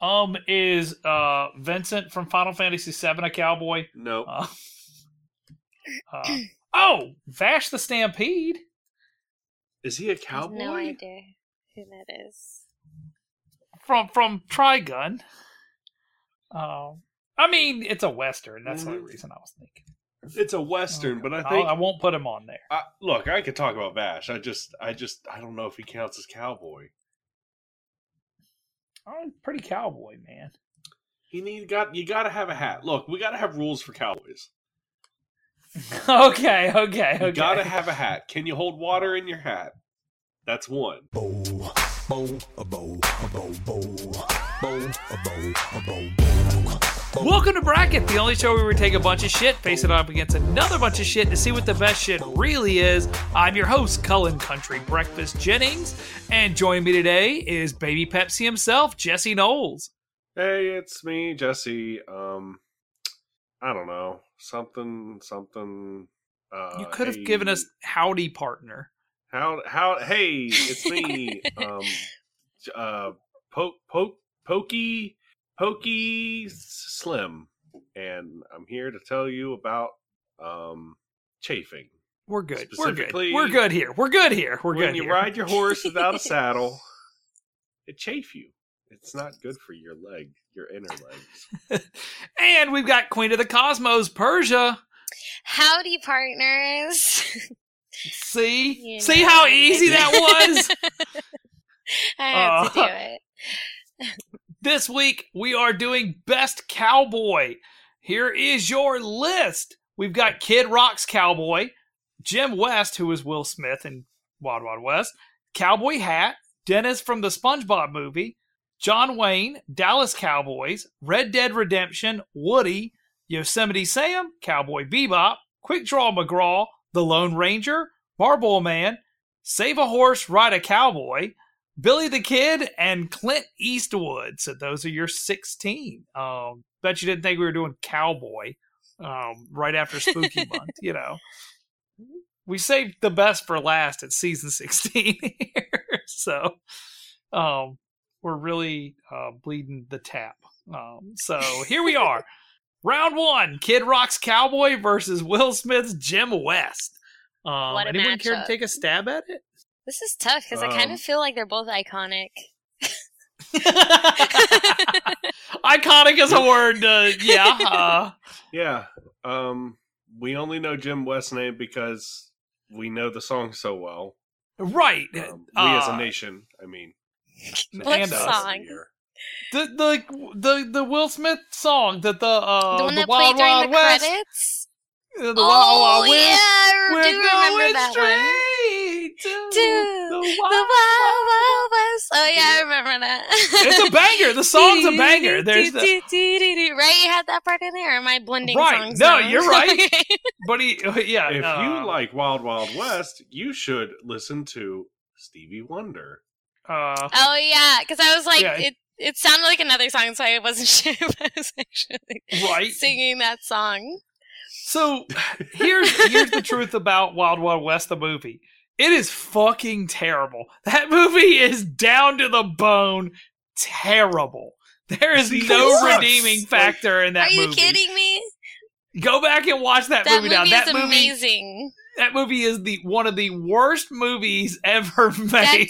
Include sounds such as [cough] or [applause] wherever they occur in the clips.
Um, is uh Vincent from Final Fantasy VII a cowboy? No. Uh, [laughs] uh, oh, Vash the Stampede. Is he a I have cowboy? no idea who that is. from from Trigun. Um, I mean, it's a western. That's the only Mhm. reason I was thinking. It's a western, Okay. but I I'll- think I won't put him on there. I, look, I could talk about Vash. I just, I just, I don't know if he counts as cowboy. I'm pretty cowboy, man. You need got you got to have a hat. Look, we got to have rules for cowboys. [laughs] okay, okay, You okay. got to have a hat. Can you hold water in your hat? That's one. bow, bow, a bow, a bow, bow, bow, a bow, a bow, bow. Welcome to Bracket, the only show where we take a bunch of shit, face it up against another bunch of shit to see what the best shit really is. I'm your host, Cullen Country Breakfast Jennings, and joining me today is Baby Pepsi himself, Jesse Knowles. Hey, it's me, Jesse. Um, I don't know something, something. Uh, You could have hey, given us Howdy Partner. how how. Hey, it's me. [laughs] um, uh, poke poke pokey pokey slim, and I'm here to tell you about um chafing. We're good. We're good. We're good here. We're good here. We're when good When you here. ride your horse without a [laughs] saddle, it chafe you. It's not good for your leg, your inner legs. and we've got Queen of the Cosmos, Persia. Howdy, partners. [laughs] See? You See know. how easy that was? [laughs] I had to do Uh, it. This week we are doing Best Cowboy. Here is your list. We've got Kid Rock's Cowboy, Jim West, who is Will Smith in Wild Wild West, Cowboy Hat, Dennis from the SpongeBob movie, John Wayne, Dallas Cowboys, Red Dead Redemption, Woody, Yosemite Sam, Cowboy Bebop, Quick Draw McGraw, The Lone Ranger, Marlboro Man, Save a Horse, Ride a Cowboy, Billy the Kid, and Clint Eastwood. So those are your 16. Um, bet you didn't think we were doing Cowboy um, right after Spooky [laughs] Month, you know. We saved the best for last at season [laughs] 16 here. so um, we're really uh, bleeding the tap. Um, so here we are. Round one Kid Rock's Cowboy versus Will Smith's Jim West. Um, anyone care to take a stab at it? This is tough because I kind Um, of feel like they're both iconic. [laughs] Iconic is a word. Uh, yeah. Uh, [laughs] Yeah. Um, we only know Jim West's name because we know the song so well. right. Um, we as Uh, a nation, I mean. What and us. song? Here. The the the the Will Smith song that the uh the one the that Wild played during Wild the West. credits. uh, The oh Wild Wild West. yeah, I do remember going that one. To To the The Wild Wild Wild West. Oh yeah, I remember that. It's a banger. The song's a banger. [laughs] There's the, right. You had that part in there. Or am I blending Right. songs? No, now? you're right. but he, yeah. If uh, you like Wild Wild West, you should listen to Stevie Wonder. uh, oh yeah, because I was like, Yeah. it. It sounded like another song, so I wasn't sure if I was actually right. singing that song. So here's here's the truth about Wild Wild West, the movie. It is fucking terrible. That movie is down to the bone terrible. There is [laughs] See, no it sucks. redeeming factor in that movie. Are you movie. kidding me? Go back and watch that, That movie now. movie That is movie amazing. that movie is the one of the worst movies ever [laughs] made. That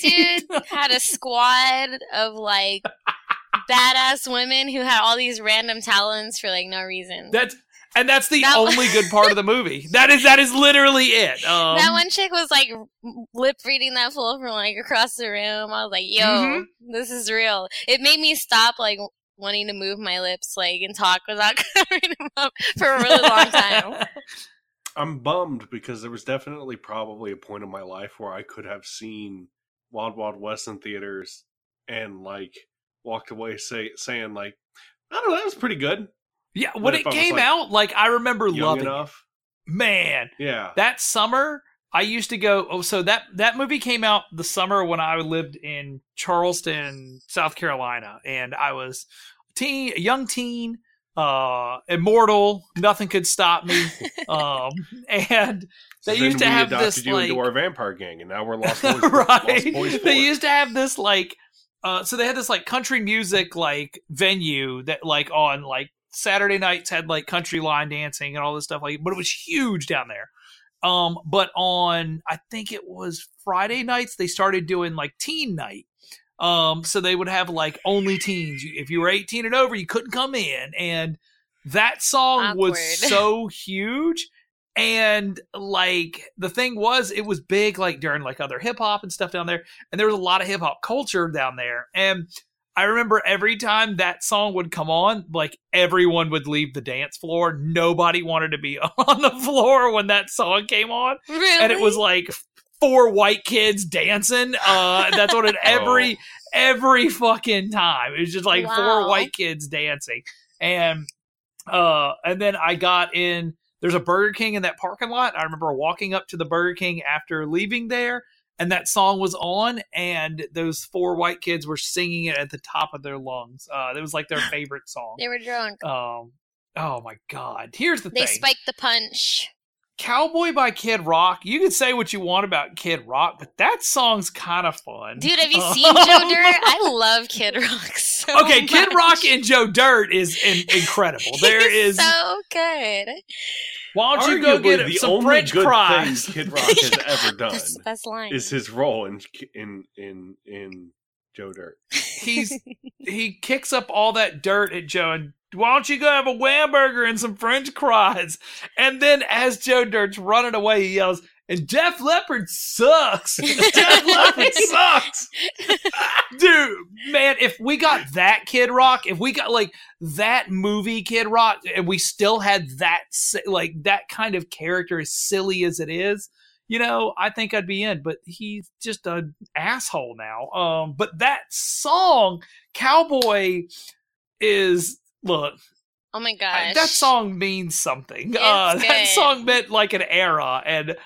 dude had a squad of like [laughs] badass women who had all these random talents for like no reason. That's and that's the That- only good part of the movie. That is that is literally it. Um, that one chick was like lip reading that fool from like across the room. I was like, "Yo, Mhm. this is real." It made me stop like wanting to move my lips like and talk without [laughs] covering them up for a really long time. [laughs] I'm bummed because there was definitely probably a point in my life where I could have seen Wild Wild West in theaters and like walked away say, saying like, I don't know, that was pretty good. Yeah, when it if I was, came like, out, like I remember loving it. enough. Man, Yeah. that summer I used to go. Oh, so that that movie came out the summer when I lived in Charleston, South Carolina, and I was a teen, a young teen, uh, immortal. Nothing could stop me. [laughs] um, and they then used to we have this you like into our vampire gang, and now we're [laughs] lost boys. right. Lost boys they used to have this like uh, so they had this like country music like venue that like on like Saturday nights had like country line dancing and all this stuff like, but it was huge down there. Um, but on I think it was Friday nights they started doing like teen night. Um, so they would have like only teens. If you were 18 and over, you couldn't come in. And that song was [laughs] so huge. And like the thing was, it was big like during like other hip hop and stuff down there. And there was a lot of hip hop culture down there. And I remember every time that song would come on, like everyone would leave the dance floor. Nobody wanted to be [laughs] on the floor when that song came on Really? and it was like four white kids dancing. Uh, that's what it [laughs] every every fucking time. It was just like four white kids dancing, and uh, and then I got in. There's a Burger King in that parking lot. I remember walking up to the Burger King after leaving there, and that song was on, and those four white kids were singing it at the top of their lungs. Uh, it was like their [laughs] favorite song. they were drunk. Um, oh my god! Here's the They thing. They spiked the punch. Cowboy by Kid Rock. You can say what you want about Kid Rock, but that song's kind of fun. Dude, have you [laughs] seen Joe Dirt? I love Kid Rock so okay, Kid. Rock and Joe Dirt is in- incredible. [laughs] There He's is. so good. why don't you go get the some only French good fries? thing Kid Rock has [laughs] ever done That's the best line. is his role in in in in Joe Dirt. He's he kicks up all that dirt at Joe and. Why don't you go have a Whamburger and some French fries? And then, as Joe Dirt's running away, he yells, "And Def Leppard sucks. [laughs] Def Leppard sucks." [laughs] dude man if we got that kid rock if we got like that movie kid rock and we still had that like that kind of character as silly as it is you know i think i'd be in but he's just an asshole now um but that song cowboy is look oh my gosh. that song means something. Uh, [laughs] that song meant like an era, and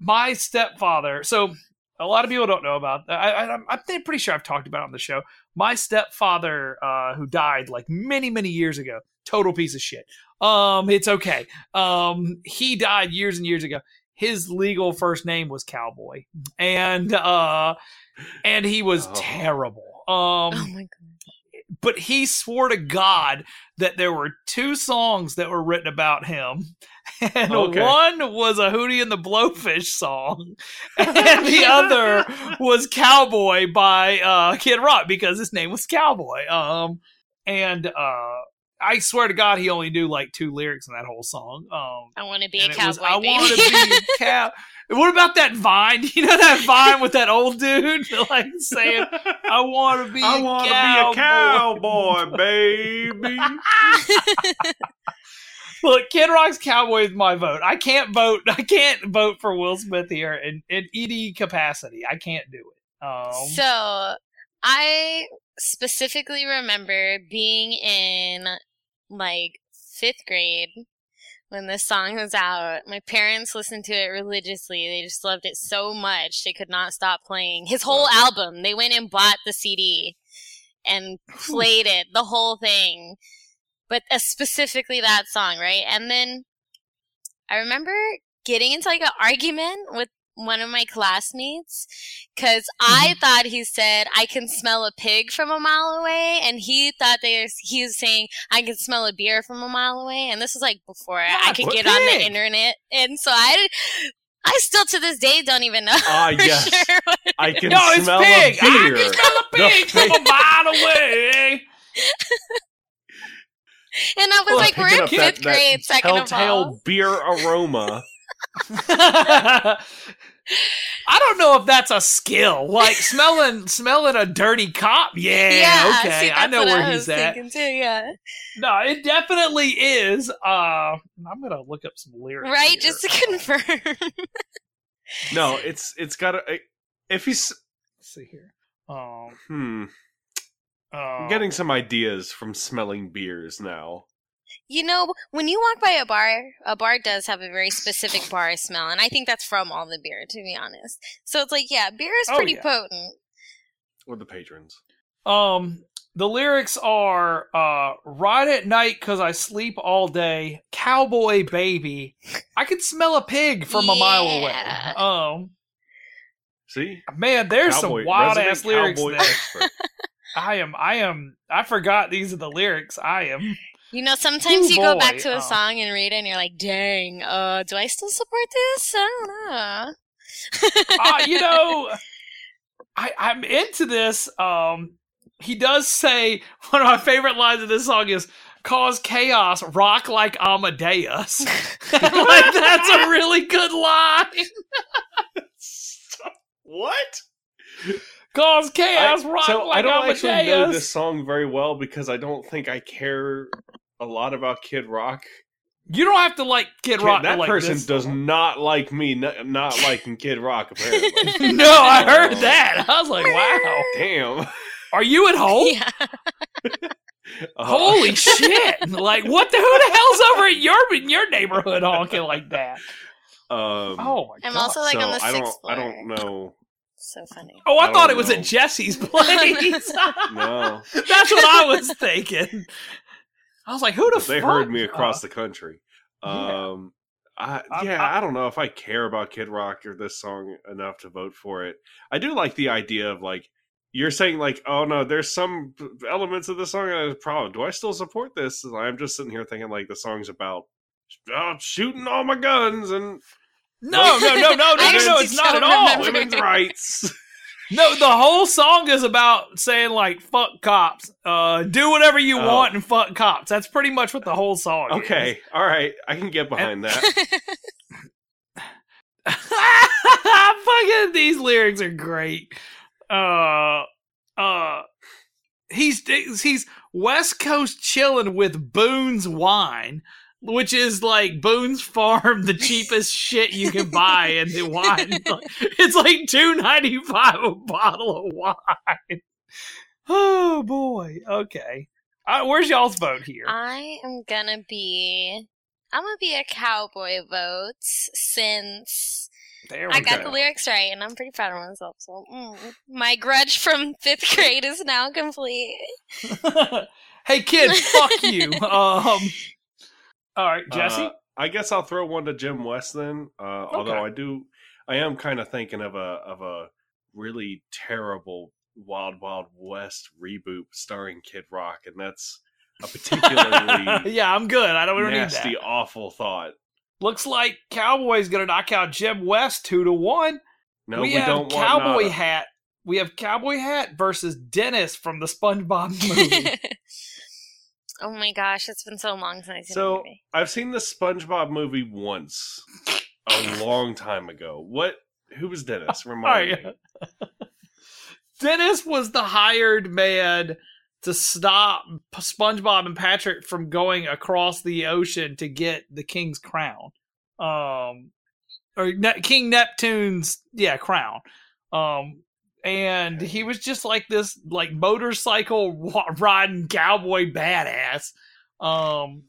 my stepfather. So a lot of people don't know about. I, I, I'm, I'm pretty sure I've talked about it on the show. My stepfather, uh, who died like many many years ago, total piece of shit. Um, it's okay. Um, he died years and years ago. His legal first name was Cowboy, and uh, and he was Oh. terrible. Um, Oh my god. but he swore to God that there were two songs that were written about him. And Okay. one was a Hootie and the Blowfish song, [laughs] and the other was Cowboy by uh, Kid Rock because his name was Cowboy. Um, and uh, I swear to God, he only knew like two lyrics in that whole song. Um, I want to be a and cowboy. was I want to be a [laughs] cow. What about that vine? [laughs] You know that vine with that old dude [laughs] like saying, "I want to be, I want to be a cowboy, baby. Look, Kid Rock's Cowboy is my vote. I can't vote. I can't vote for Will Smith here in, in any capacity. I can't do it. Um, So I specifically remember being in like fifth grade when this song was out. My parents listened to it religiously. They just loved it so much they could not stop playing his whole album. They went and bought the CD and played it, the whole thing. But uh, specifically that song, right? And then I remember getting into like an argument with one of my classmates because I thought he said I can smell a pig from a mile away, and he thought they were, he was saying I can smell a beer from a mile away, and this was like before I could what get on the internet, and so I. I still to this day don't even know. Ah, [laughs] for yes. sure I can no, it's smell pig. a beer. I can smell a The pig from a mile away. [laughs] and I was Well, like, we're in up fifth that- that grade, second of all. Telltale beer aroma. [laughs] I don't know if that's a skill. Like [laughs] smelling smelling a dirty cop. Yeah, Yeah, okay. see, I know what where I he's was at. thinking too. Yeah, No, it definitely is. Uh I'm gonna look up some lyrics. right. here. Just to [laughs] confirm. No, it's it's got a. If he's Let's see here. Um, hmm, uh, I'm getting some ideas from smelling beers now. You know, when you walk by a bar, a bar does have a very specific bar smell, and I think that's from all the beer, to be honest. So it's like, yeah, beer is Oh, pretty yeah. potent. Or the patrons. Um, the lyrics are uh, "Ride at night 'cause I sleep all day, cowboy baby. I can smell a pig from a mile away." Um, See, man, there's Cowboy- some wild ass lyrics there. [laughs] I am. I am. I forgot these are the lyrics. I am. You know, sometimes Ooh, you go back to a oh. song and read it, and you're like, "Dang, uh, do I still support this? I don't know." uh, you know, [laughs] I, I'm into this. Um, he does say [laughs] one of my favorite lines of this song is "Cause chaos, rock like Amadeus." [laughs] like that's a really good line. What? Cause chaos, I- rock so like I don't Amadeus. actually know this song very well because I don't think I care a lot about Kid Rock. You don't have to like Kid Rock. to that like person this does song. not like me not, not [laughs] liking Kid Rock apparently. [laughs] no, I heard that. I was like, wow. Damn. Are you at home? yeah. [laughs] Uh, Holy shit! Like, what the? Who the hell's over at your in your neighborhood honking like that? Um, Oh my god! I'm also like so on the I don't. sixth floor. I don't know. So funny. oh, I, I thought don't it was know. at Jesse's place. No, That's what I was thinking. I was like, who the they fuck? heard me across Uh, the country. [laughs] yeah. Um, I, I'm- yeah, I- I, don't know if I care about Kid Rock or this song enough to vote for it. I do like the idea of like you're saying like, oh no, there's some elements of the song that is a problem. Do I still support this? And I'm just sitting here thinking like the song's about uh, shooting all my guns and no, no, no, no, [laughs] no, no, no, actually it's not at all. women's [laughs] rights. No, the whole song is about saying like "fuck cops," uh, do whatever you Oh. want and fuck cops. That's pretty much what the whole song is. Okay, all right, I can get behind that. [laughs] [laughs] Fucking these lyrics are great. Uh, uh, he's he's West Coast chilling with Boone's wine, which is like Boone's Farm, the cheapest shit you can buy in the wine. [laughs] It's like two ninety five a bottle of wine. Oh boy. Okay. Uh, where's y'all's vote here? I am gonna be. I'm gonna be a cowboy vote since there I got go. the lyrics right, and I'm pretty proud of myself. So mm, my grudge from [laughs] fifth grade is now complete. [laughs] hey kids, fuck you. Um. All right, Jesse. Uh, I guess I'll throw one to Jim West then. Uh, Although I do, I am kind of thinking of a of a really terrible Wild Wild West reboot starring Kid Rock, and that's a particularly [laughs] yeah, I'm good. I don't, we don't need nasty, that. awful thought. Looks like Cowboy's gonna knock out Jim West two to one. No, we, we, have don't want Cowboy. Hat. We have Cowboy Hat versus Dennis from the SpongeBob [laughs] movie. Oh my gosh, it's been so long since I've seen the So movie. I've seen the SpongeBob movie once, a [laughs] long time ago. What? Who was Dennis? [laughs] Remind me. [laughs] Dennis was the hired man to stop SpongeBob and Patrick from going across the ocean to get the king's crown. Um or ne- King Neptune's yeah, crown. Um and he was just like this like motorcycle riding cowboy badass. Um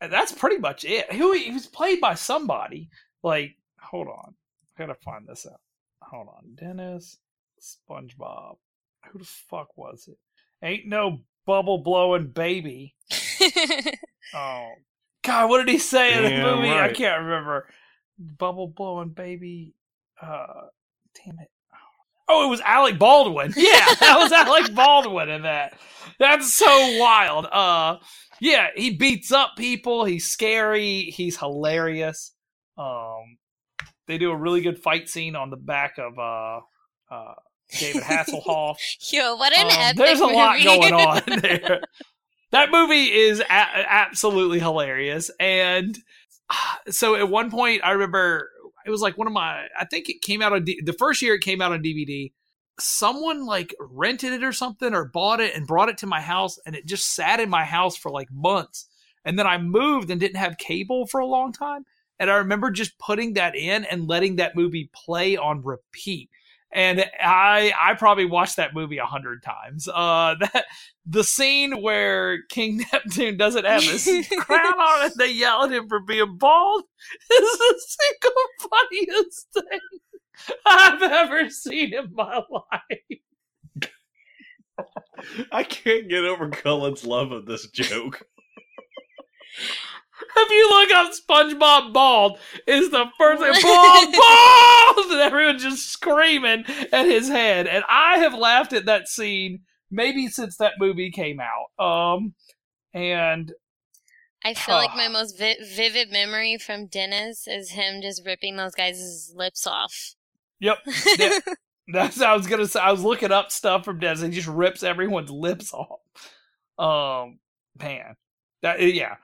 and that's pretty much it. Who he was played by somebody. Like hold on. I got to find this out. Hold on. Dennis SpongeBob. Who the fuck was it? Ain't no bubble blowing baby. [laughs] Oh God, what did he say in the Damn movie? I can't remember. Bubble blowing baby. Uh, damn it. Oh, it was Alec Baldwin. Yeah, [laughs] that was Alec Baldwin in that. That's so wild. Uh, yeah, he beats up people. He's scary. He's hilarious. Um, they do a really good fight scene on the back of uh, uh, David Hasselhoff. [laughs] Yo, what an Um, epic there's a lot going [laughs] on there. that movie is a- absolutely hilarious, and ah, so at one point I remember it was like one of my. I think it came out on D- the first year it came out on DVD. Someone like rented it or something or bought it and brought it to my house, and it just sat in my house for like months. And then I moved and didn't have cable for a long time. And I remember just putting that in and letting that movie play on repeat and I I probably watched that movie a hundred times. Uh, [laughs] that the scene where King [laughs] Neptune doesn't have his [laughs] crown on and they yell at him for being bald is the single funniest thing I've ever seen in my life. I can't get over Cullen's love of this joke. If you look up SpongeBob bald, is the first thing [laughs] bald, bald, and everyone's just screaming at his head. And I have laughed at that scene maybe since that movie came out. Um, and I feel like my [sighs] most vi- vivid memory from Dennis is him just ripping those guys' lips off. yep, [laughs] Yeah. that's I was gonna say. I was looking up stuff from and he just rips everyone's lips off. Um, man, that yeah.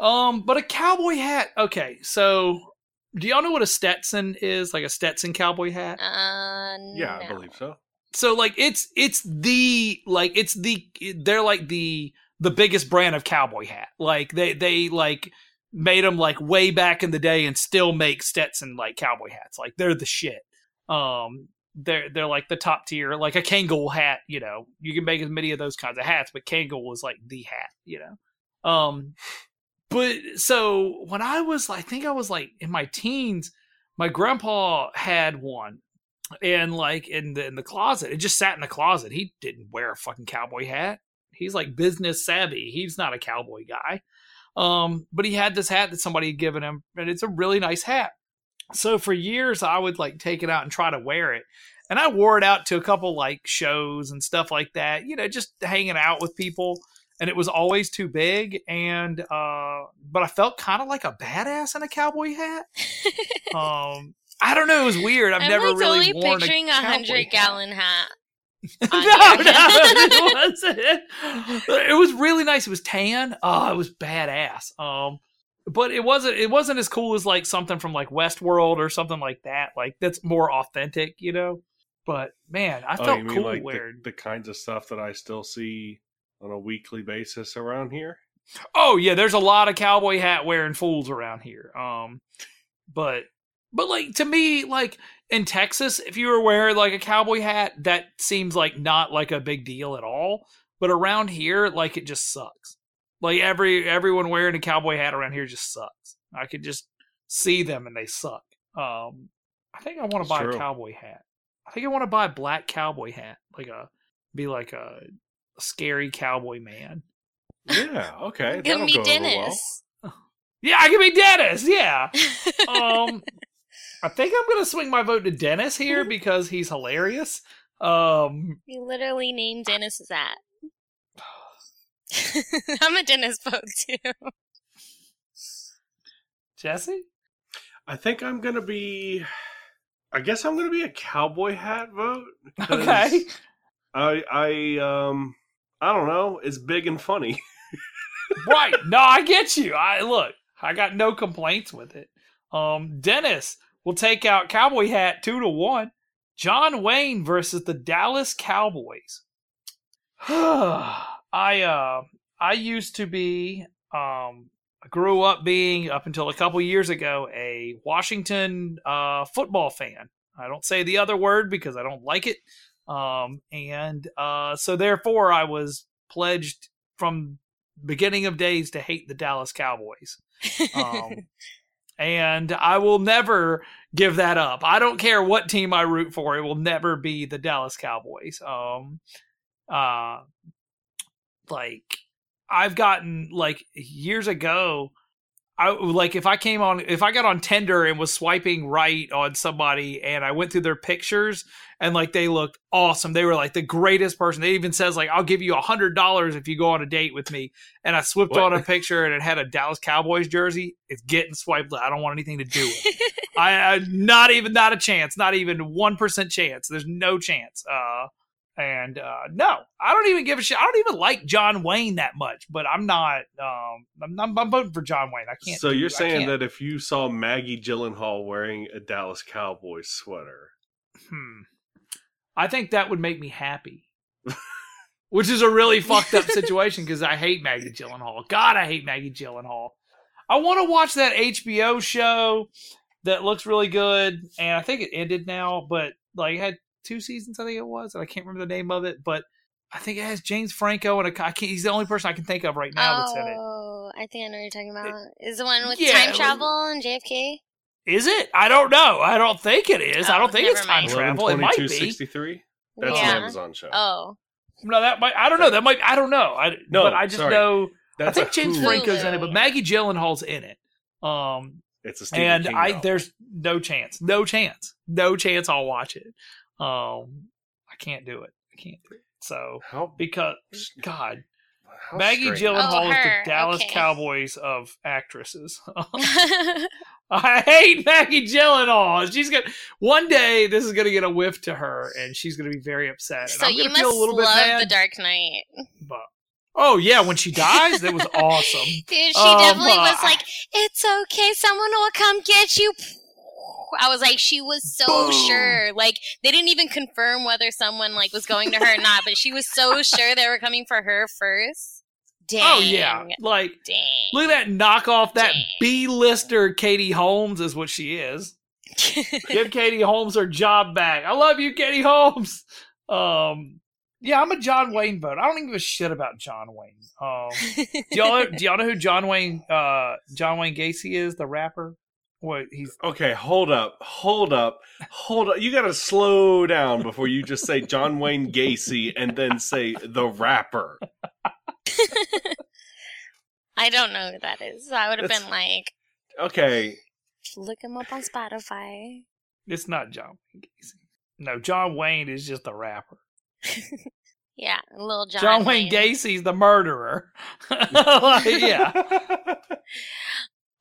Um, but a cowboy hat. Okay, so do y'all know what a Stetson is? Like a Stetson cowboy hat. Uh, Yeah, I believe so. so like it's it's the like it's the they're like the the biggest brand of cowboy hat like they they like made them like way back in the day and still make stetson like cowboy hats like they're the shit um they're they're like the top tier like a kangol hat you know you can make as many of those kinds of hats but kangol was like the hat you know um but so when i was i think i was like in my teens my grandpa had one and like in the in the closet. It just sat in the closet. He didn't wear a fucking cowboy hat. He's like business savvy. He's not a cowboy guy. Um, but he had this hat that somebody had given him, and it's a really nice hat. So for years, I would like take it out and try to wear it, and I wore it out to a couple like shows and stuff like that. You know, just hanging out with people. And it was always too big, and uh, but I felt kind of like a badass in a cowboy hat. [laughs] Um, I don't know. It was weird. I've I'm never like really totally worn picturing a a, hundred gallon hat. [laughs] no, no, it [laughs] wasn't. It was really nice. It was tan. Oh, it was badass. Um, but it wasn't. It wasn't as cool as like something from like Westworld or something like that. Like that's more authentic, you know. But man, I Oh, felt you mean cool like the, the kinds of stuff that I still see on a weekly basis around here? Oh yeah, there's a lot of cowboy hat wearing fools around here. Um, but but like to me, like in Texas, if you were wearing like a cowboy hat, that seems like not like a big deal at all. But around here, like it just sucks. Like every everyone wearing a cowboy hat around here just sucks. I could just see them and they suck. Um, I think I want to buy true. a cowboy hat. I think I want to buy a black cowboy hat, like a be like a, a scary cowboy man. Yeah, okay. Give that'll me go over well. Dennis. Yeah, I can be Dennis. Yeah. [laughs] Um, I think I'm gonna swing my vote to Dennis here because he's hilarious. Um, you literally named Dennis's that. [sighs] [laughs] I'm a Dennis vote too. Jesse. I think I'm gonna be. I guess I'm gonna be a cowboy hat vote. [laughs] Okay. I I um I don't know. It's big and funny. [laughs] right. No, I get you. I look. I got no complaints with it. Um, Dennis will take out cowboy hat two to one. John Wayne versus the Dallas Cowboys. [sighs] I uh I used to be um I grew up being up until a couple years ago a Washington uh football fan. I don't say the other word because I don't like it. Um and uh so therefore I was pledged from beginning of days to hate the Dallas Cowboys. Um, [laughs] and I will never give that up. I don't care what team I root for; it will never be the Dallas Cowboys. Um, uh, like I've gotten like years ago. I like if I came on if I got on Tinder and was swiping right on somebody and I went through their pictures and like they looked awesome. They were like the greatest person. They even says like I'll give you a hundred dollars if you go on a date with me. And I swiped What? on a picture and it had a Dallas Cowboys jersey. It's getting swiped. I don't want anything to do with it. [laughs] I, I not even not a chance. Not even one percent chance. There's no chance. Uh, and uh, no, I don't even give a shit. I don't even like John Wayne that much. But I'm not. Um, I'm, I'm, I'm voting for John Wayne. I can't. So do- you're saying that if you saw Maggie Gyllenhaal wearing a Dallas Cowboys sweater, Hmm. I think that would make me happy. Which is a really [laughs] fucked up situation because I hate Maggie Gyllenhaal. God, I hate Maggie Gyllenhaal. I want to watch that HBO show that looks really good, and I think it ended now, but like it had two seasons, I think it was, and I can't remember the name of it, but I think it has James Franco and a, I can't, he's the only person I can think of right now that's in it. oh, I think I know what you're talking about. Is the one with Yeah, time like- travel and JFK? Is it? I don't know. I don't think it is. I Oh, don't think it's time mind. travel. It might be. 63? That's yeah. an Amazon show. Oh, No, that might. I don't know. That might. I don't know. I, No, but I just sorry. know. That's I think a James Hulu Franco's in it, but Maggie Gyllenhaal's in it. Um, It's a Stephen and King I novel. there's no chance, no chance, no chance I'll watch it. Um, I can't do it. I can't do it. So how, because God, how Maggie strange. Gyllenhaal Oh, is the Dallas Okay. Cowboys of actresses. [laughs] [laughs] I hate Maggie Gyllenhaal. She's gonna one day this is gonna get a whiff to her, and she's gonna be very upset. And so I'm you must feel a little bit love. The Dark Knight. but oh yeah, when she dies, that was [laughs] awesome. Dude, she Um, definitely uh, was like, "It's okay, someone will come get you." I was like, she was so Boom. sure. Like they didn't even confirm whether someone like was going to her or not, but she was so sure they were coming for her first. Dang. Oh yeah, like Dang. look at that knockoff. That B-lister Katie Holmes is what she is. [laughs] Give Katie Holmes her job back. I love you, Katie Holmes. Um, yeah, I'm a John Wayne vote. I don't even give a shit about John Wayne. Um, do y'all do y'all know who John Wayne uh John Wayne Gacy is? The rapper. What he's Okay, hold up, hold up, hold up. You got to slow down before you just say John Wayne Gacy and then say the rapper. [laughs] I don't know who that is. So I would have That's- been like, Okay, look him up on Spotify. it's not John Wayne Gacy. No, John Wayne is just a rapper. [laughs] Yeah, little John. John, Wayne Gacy's the murderer. [laughs] Like, yeah.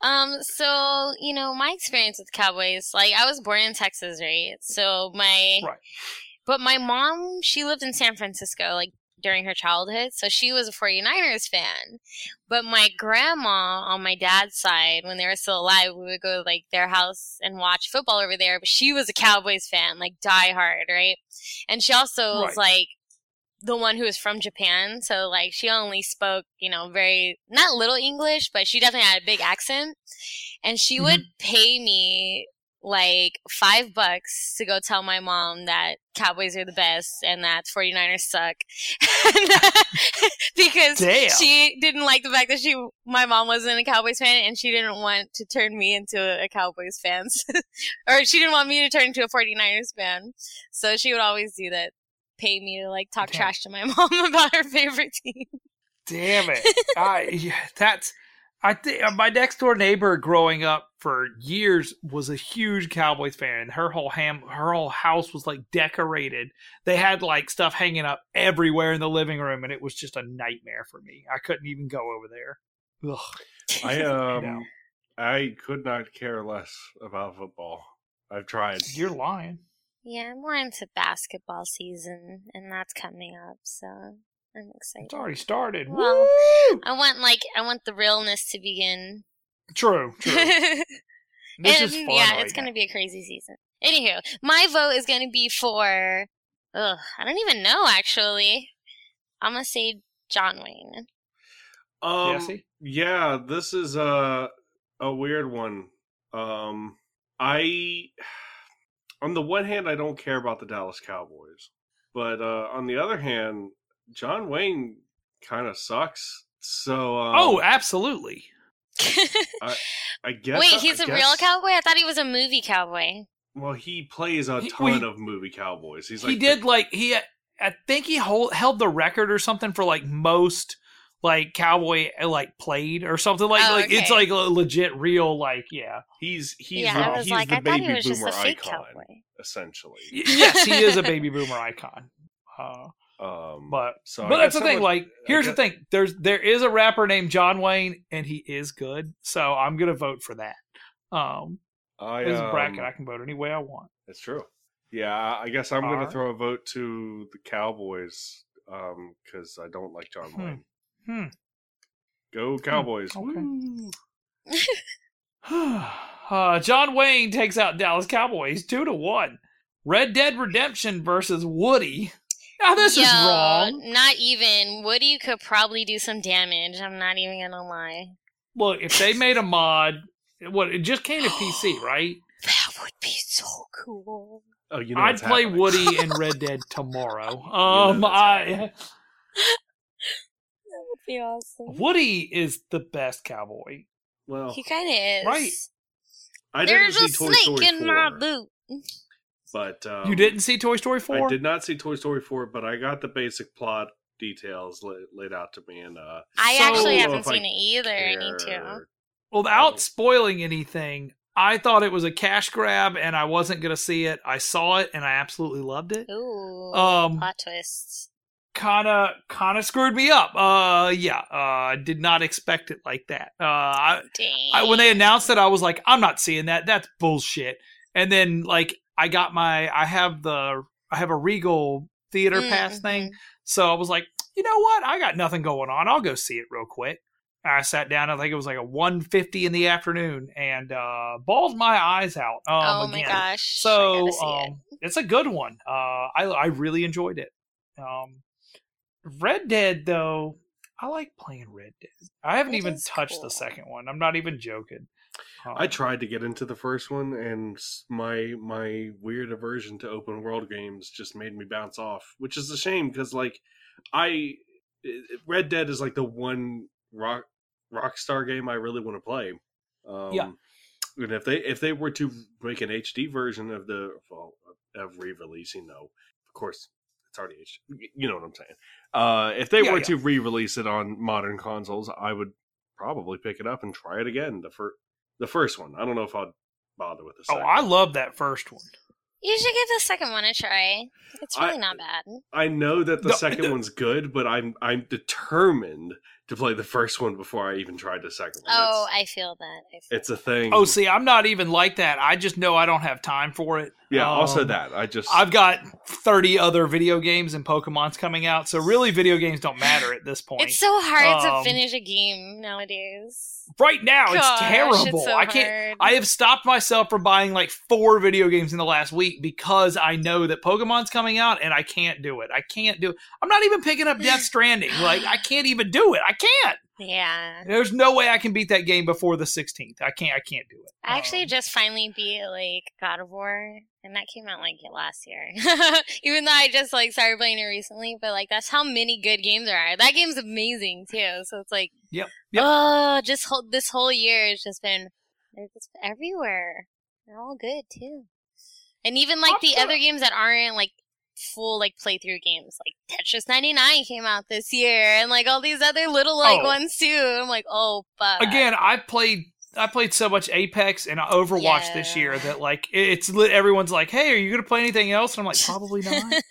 Um, so you know, my experience with Cowboys, like I was born in Texas, right? So my, Right. but my mom, she lived in San Francisco, like during her childhood, so she was a 49ers fan. But my grandma on my dad's side, when they were still alive, we would go to like their house and watch football over there. But she was a Cowboys fan, like die hard, right? And she also was like the one who was from Japan, so like she only spoke, you know, very not little English, but she definitely had a big accent. And she mm-hmm. would pay me like five bucks to go tell my mom that Cowboys are the best and that 49ers suck. [laughs] because Damn. she didn't like the fact that she my mom wasn't a Cowboys fan and she didn't want to turn me into a Cowboys fan. [laughs] or she didn't want me to turn into a 49ers fan. So she would always do that. Pay me to like talk Damn. trash to my [laughs] mom about her favorite team. Damn it! [laughs] I yeah, that's I think my next door neighbor growing up for years was a huge Cowboys fan. and Her whole ham, her whole house was like decorated. They had like stuff hanging up everywhere in the living room, and it was just a nightmare for me. I couldn't even go over there. Ugh. I [laughs] um, know. I could not care less about football. I've tried. You're lying. Yeah, I'm more into basketball season and that's coming up, so I'm excited. It's already started. Well, Woo! I want like I want the realness to begin. True, true. and [laughs] This is fun yeah, right it's gonna be a crazy season. Anywho, my vote is gonna be for. Ugh, I don't even know actually. I'm gonna say John Wayne. Um, Jesse? yeah, this is a a weird one. Um, I on the one hand, I don't care about the Dallas Cowboys, but uh, on the other hand, John Wayne kind of sucks. So um, oh, absolutely. I [laughs] guess. Wait, he's a guess- real cowboy? I thought he was a movie cowboy. Well, he plays a He- ton well, he- of movie cowboys. He's like he did the- like he i think he hold, held the record or something for like most like cowboy uh, like played or something like Oh, like it's like a legit real like yeah he's he's yeah, the, I was he's like, the I baby he just boomer a fake icon cowboy. essentially. Yes he is a baby [laughs] boomer icon uh, Um, but so I but that's the thing would- like here's the thing there's there is a rapper named john wayne and he is good so i'm gonna vote for that um I, this bracket um, i can vote any way i want It's true. Yeah, I I guess I'm going Alright. to throw a vote to the Cowboys because I don't like John Hmm. Wayne. Hmm. Go Cowboys! okay. Woo. [laughs] uh, John Wayne takes out Dallas Cowboys two to one. Red Dead Redemption versus Woody. [laughs] Now this Yo, is wrong. Not even. Woody could probably do some damage. I'm not even gonna lie. Look, if they made a mod, what it just came to PC, [gasps] right? That would be so cool. Oh, you know I'd play happening. Woody [laughs] in Red Dead tomorrow. Um, that's I That would be awesome. Woody is the best cowboy. Well, He kind of is. Right. I didn't There's see a Toy snake Story in my boot. but um, you didn't see Toy Story four? I did not see Toy Story 4, but I got the basic plot details laid, laid out to me, and uh, I So- actually I haven't if I seen it either. I need to. care without spoiling anything, I thought it was a cash grab and I wasn't going to see it. I saw it and I absolutely loved it. Ooh, Um, plot twists. Kind of, kind of screwed me up. Uh, yeah. Uh, I did not expect it like that. Uh, I, I, when they announced it, I was like, I'm not seeing that. That's bullshit. And then like I got my, I have the, I have a Regal theater Mm, pass thing. So I was like, you know what? I got nothing going on. I'll go see it real quick. I sat down. I think it was like a 150 in the afternoon, and uh, bawled my eyes out. Um, oh my again. gosh. So it. um, it's a good one. Uh, I I really enjoyed it. Um, Red Dead though, I like playing Red Dead. I haven't It even is touched cool. the second one. I'm not even joking. Um, I tried to get into the first one, and my my weird aversion to open world games just made me bounce off, which is a shame because like I Red Dead is like the one rock Rockstar game I really want to play. Um, Yeah. and if they if they were to make an HD version of the well, of re-releasing, no, of course it's already HD. You know what I'm saying? Uh, if they Yeah, were yeah. to re-release it on modern consoles, I would probably pick it up and try it again. The first the first one. I don't know if I'd bother with the Second. oh. I love that first one. You should give the second one a try. It's really I- not bad. I know that the No, second the- one's good, but I'm I'm determined to play the first one before I even tried the second one. Oh, it's, I feel that. I feel it's a thing. Oh, see, I'm not even like that. I just know I don't have time for it. yeah. also um, that I just I've got 30 other video games and Pokemon's coming out, so really video games don't matter at this point. It's so hard Um, to finish a game nowadays. right now, Gosh, it's terrible. it's so I can't. hard. I have stopped myself from buying like four video games in the last week because I know that Pokemon's coming out and I can't do it. I can't do it. I'm not even picking up Death [sighs] Stranding. Like I can't even do it. I can't. Yeah. There's no way I can beat that game before the 16th. I can't. I can't do it. I actually Um, just finally beat like God of War, and that came out like last year. [laughs] Even though I just like started playing it recently, but like that's how many good games there are. That game's amazing too. So it's like, Yep, yep. oh, just whole, this whole year has just been everywhere. They're all good too. And even like I'm the other games that aren't like full like playthrough games, like Tetris 99 came out this year, and like all these other little like Oh. ones too. I'm like, oh, but again, I played I played so much Apex and Overwatch this year that like it's lit- everyone's like, "Hey, are you going to play anything else?" And I'm like, "Probably not." [laughs]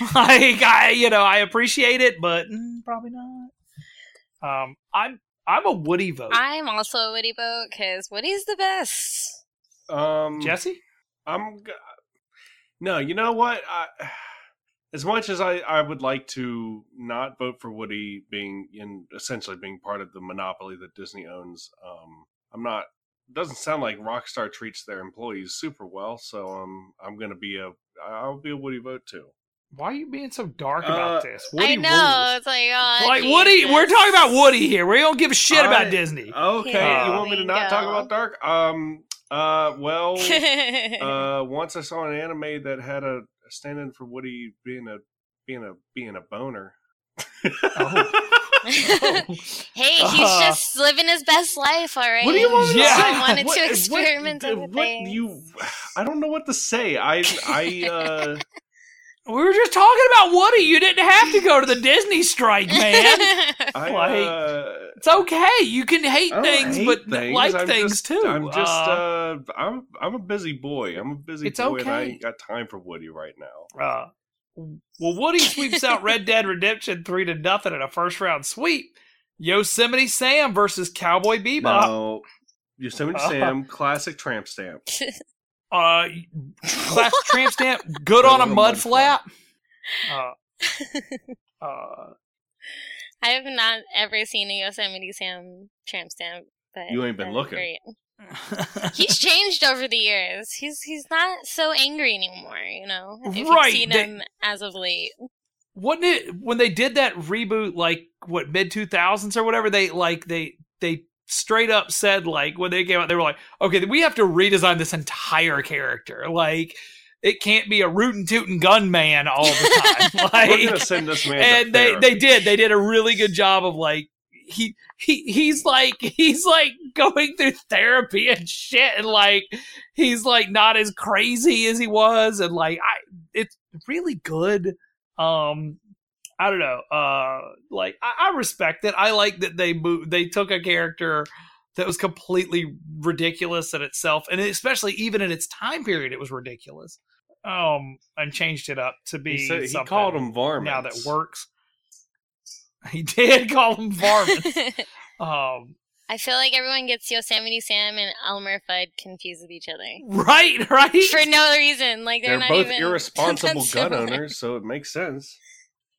[laughs] like I, you know, I appreciate it, but mm, probably not. Um, I'm I'm a Woody vote. I'm also a Woody vote because Woody's the best. um Jesse, I'm g- no. You know what? I, [sighs] as much as I I would like to not vote for Woody being in essentially being part of the monopoly that Disney owns, um, I'm not. It doesn't sound like Rockstar treats their employees super well, so um, I'm gonna be a I'll be a Woody vote too. why are you being so dark about Uh, this? Woody I know. rules. It's like, oh, Like Woody, we're talking about Woody here. We don't give a shit about Disney. Okay, Yeah. you want me to not talk about Dark? Um, uh, well, [laughs] uh, once I saw an anime that had a, a stand-in for Woody being a being a being a boner. [laughs] [laughs] hey, he's Uh, just living his best life, all right. What do you want Yeah. to say? He wanted What- to experiment what, with what you? [sighs] I don't know what to say. I I uh, we were just talking about Woody. You didn't have to go to the Disney strike, [laughs] man. I Like, uh, It's okay. You can hate things, hate but things. like I'm things just- too. I'm just Uh, uh, I'm I'm a busy boy. I'm a busy It's boy, and I ain't got time for Woody right now. uh, well, Woody sweeps out Red Dead Redemption three to nothing in a first round sweep. Yosemite Sam versus Cowboy Bebop. Now, Yosemite Uh, Sam, classic tramp stamp. [laughs] Uh, class [laughs] tramp stamp, good on a mud flap. Uh, [laughs] uh, I have not ever seen a Yosemite Sam tramp stamp, but You ain't been looking. Great. [laughs] He's changed over the years. He's he's not so angry anymore. You know, if you've Right, seen they- him as of late. wasn't it when they did that reboot like what mid 2000s or whatever they like they they straight up said like when they came out they were like okay we have to redesign this entire character like it can't be a rootin' tootin' gunman all the time like, [laughs] We're gonna send this man. and they therapy. they did they did a really good job of like he he he's like he's like going through therapy and shit and like he's like not as crazy as he was and like I it's really good um I don't know uh like I, I respect it I like that they moved they took a character that was completely ridiculous in itself, and especially even in its time period, it was ridiculous. Um, and changed it up to be He, said, he called them varmints. now that works. He [laughs] did call them varmints. [laughs] um, I feel like everyone gets Yosemite Sam and Elmer Fudd confused with each other right, [laughs] right. for no reason. Like they're, They're not both even irresponsible that gun similar. owners, so it makes sense.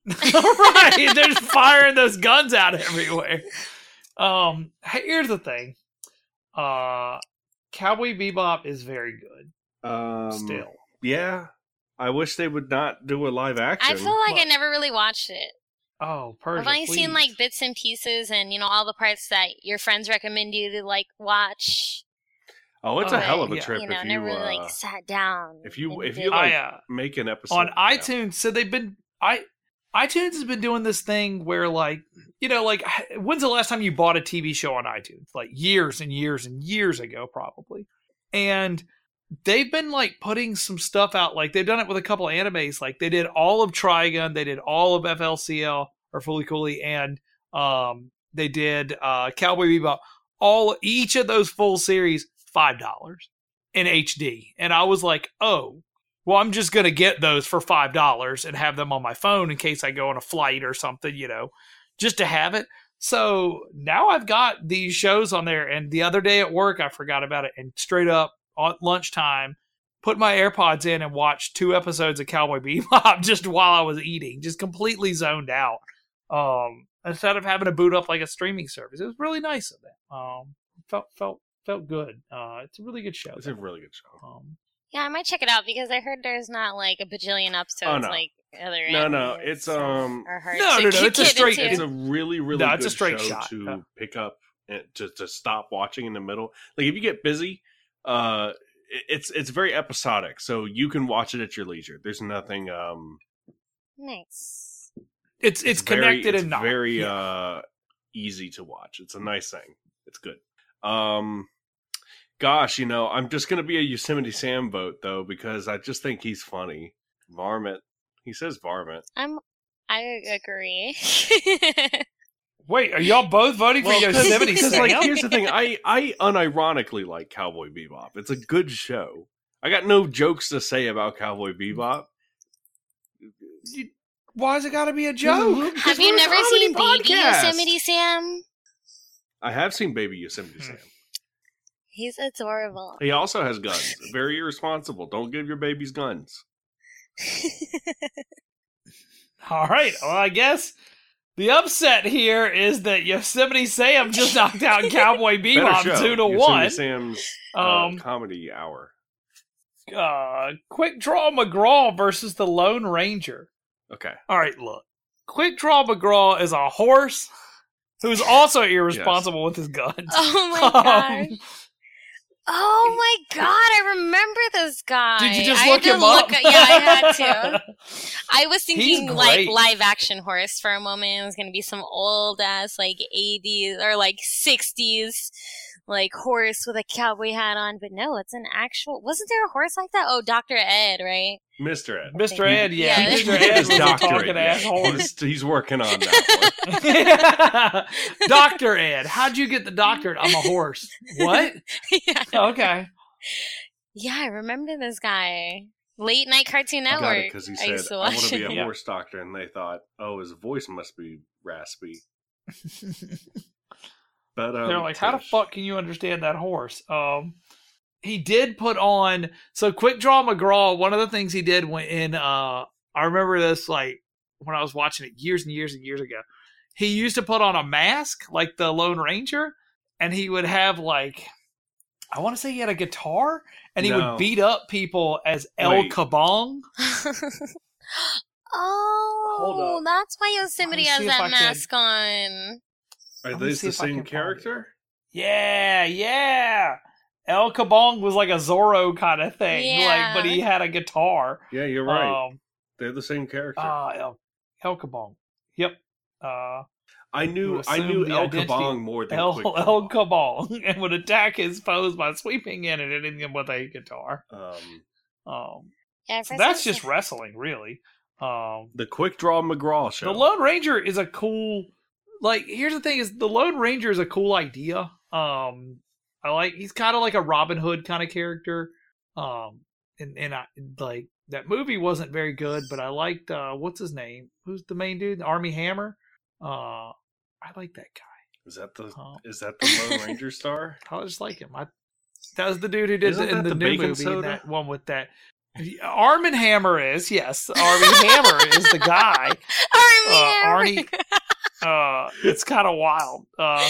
[laughs] right. They're just firing those guns out everywhere. Um, here's the thing. Uh, Cowboy Bebop is very good Um, still. yeah. I wish they would not do a live action. I feel like I never really watched it. Oh, Persia, I've only seen like bits and pieces, and you know all the parts that your friends recommend you to like watch. oh, it's Oh, a hell of a yeah. trip you know, if you never really uh, like sat down. if you- if did you, like, I, uh, make an episode on yeah. iTunes. So they've been I iTunes has been doing this thing where like you know like [sighs] when's the last time you bought a TV show on iTunes? Like years and years and years ago, probably. And they've been like putting some stuff out. Like they've done it with a couple of animes. Like they did all of Trigun, they did all of FLCL or Fooly Cooly, and um they did uh Cowboy Bebop. All each of those full series five dollars in HD, and I was like, oh, well, I'm just going to get those for $5 and have them on my phone in case I go on a flight or something, you know, just to have it. So now I've got these shows on there. And the other day at work, I forgot about it. And straight up at lunchtime, put my AirPods in and watched two episodes of Cowboy Bebop [laughs] just while I was eating, just completely zoned out. Um, instead of having to boot up like a streaming service, it was really nice of them. Um, felt felt felt good. Uh, it's a really good show. It's a really good show. Um, yeah, I might check it out because I heard there's not like a bajillion episodes Oh, no. like other. No, no, it's, um, are No, no, no, it's a straight- into. It's a really, really No, good it's a straight show shot. to Yeah. pick up and to, to stop watching in the middle. Like if you get busy, uh, it's it's very episodic, so you can watch it at your leisure. There's nothing. Um, nice. it's it's, very- connected it's and not very Yeah. uh easy to watch. It's a nice thing. It's good. Um, gosh, you know, I'm just gonna be a Yosemite Sam vote though because I just think he's funny. Varmint. He says varmint. I'm. I agree. [laughs] Wait, are y'all both voting for Yosemite because Sam? like here's the thing, I I unironically like Cowboy Bebop. It's a good show. I got no jokes to say about Cowboy Bebop. You- Why's it got to be a joke? Have you never comedy seen Baby. Yosemite Sam? I have seen Baby Yosemite Hmm. Sam. He's adorable. He also has guns. Very irresponsible. Don't give your babies guns. [laughs] All right. Well, I guess the upset here is that Yosemite Sam just [laughs] knocked out Cowboy [laughs] Bebop show. two to Yosemite one. Sam's uh, Um, comedy hour. uh, Quick Draw McGraw versus the Lone Ranger. Okay. All right, look. Quick Draw McGraw is a horse who's also irresponsible with his guns. Oh my Um, god. Oh my god, I remember this guy. Did you just look him up? Yeah, I had to. [laughs] I was thinking like live action horse for a moment. It was gonna be some old ass like eighties or like sixties like horse with a cowboy hat on, but no, it's an actual wasn't there a horse like that? Oh, Dr. Ed, right? Mr. Ed. Mr. Ed, yeah, Yeah. Mr. Ed was a Doctor talking Ed, ass yeah. horse. He's, he's working on that [laughs] one. [laughs] Doctor Ed, how'd you get the doctorate? I'm a horse. What? [laughs] yeah. Okay. yeah, I remember this guy. Late night Cartoon I got Network. because he said, used to I want to be a Yeah. horse doctor. And they thought, oh, his voice must be raspy. But um, They're like, how the fuck can you understand that horse? Um, he did put on so Quick Draw McGraw. One of the things he did when in uh, I remember this like when I was watching it years and years and years ago. He used to put on a mask like the Lone Ranger, and he would have like I want to say he had a guitar, and he No. would beat up people as El Wait. Kabong. [laughs] oh, that's why Yosemite has see if I that can- mask on. Are Let these the same can find it. character? Yeah, yeah. El Kabong was like a Zorro kind of thing, like, but he had a guitar. Yeah, you're right. Um, They're the same character. Ah, El, El Kabong. Yep. Uh, I knew I knew El Kabong more than El, Quick El Kabong [laughs] and would attack his foes by sweeping in and hitting them with a guitar. Um, Um, Yeah, so that's just wrestling, really. Um, the Quick Draw McGraw show. the Lone Ranger is a cool. Like, here's the thing: is the Lone Ranger is a cool idea. Um, I like he's kind of like a Robin Hood kind of character. Um, and and I like that movie wasn't very good, but I liked uh, what's his name? Who's the main dude? Armie Hammer. Uh, I like that guy. Is that the Um, is that the Lone Ranger star? [laughs] I just like him. I that was the dude who did Isn't the, in the, the new movie. soda? That one with that. Arm and Hammer is yes. Armie Hammer is the guy. [laughs] Army Uh, Arnie. [laughs] Uh, it's kind of wild. Uh,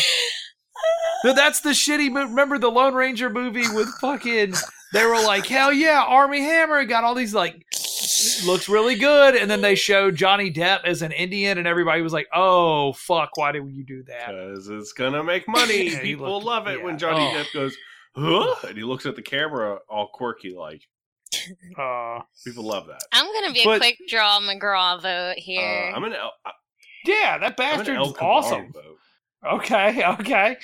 but that's the shitty. mo- Remember the Lone Ranger movie with fucking? They were like, hell yeah, Armie Hammer got all these like looks really good, and then they showed Johnny Depp as an Indian, and everybody was like, oh fuck, why did you do that? Because it's gonna make money. [laughs] Yeah, People looked- love it yeah. when Johnny Oh. Depp goes, huh? And he looks at the camera all quirky like. Uh, People love that. I'm gonna be a quick draw McGraw vote Uh, here. I'm an El, yeah, that I'm an El bastard's awesome. vote. Okay, [laughs] okay.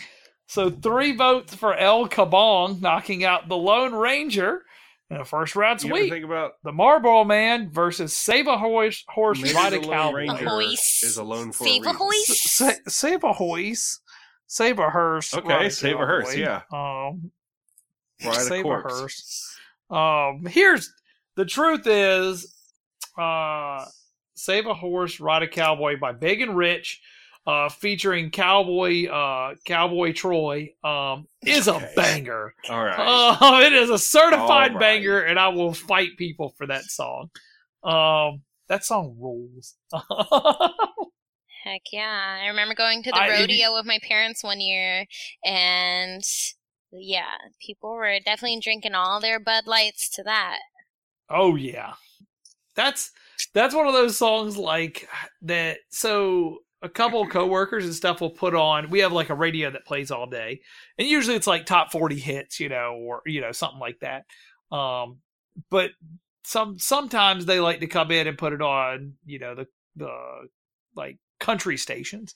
So three votes for El Kabong, knocking out the Lone Ranger in the first round You ever sweep. think about The Marlboro Man versus Save a Horse, horse maybe Ride a Lone Cowboy. Ranger A hoist. is alone for Save a a hoist. Sa- save a horse, save a hearse. Okay, ride a save a hearse, yeah. Um, Ride a save corpse. a hearse. Um, here's the truth: is uh, save a horse, ride a cowboy by Big and Rich. Uh, featuring Cowboy, uh, Cowboy Troy, um, is Okay. a banger. All right. Oh, it is a certified All right. banger, and I will fight people for that song. Um, that song rules. [laughs] Heck yeah. I remember going to the I- if you- rodeo with my parents one year and yeah, people were definitely drinking all their Bud Lights to that. oh yeah, that's that's one of those songs like that. So a couple of coworkers and stuff will put on. We have like a radio that plays all day, and usually it's like top forty hits, you know, or you know something like that. Um, but some sometimes they like to come in and put it on, you know, the the like country stations,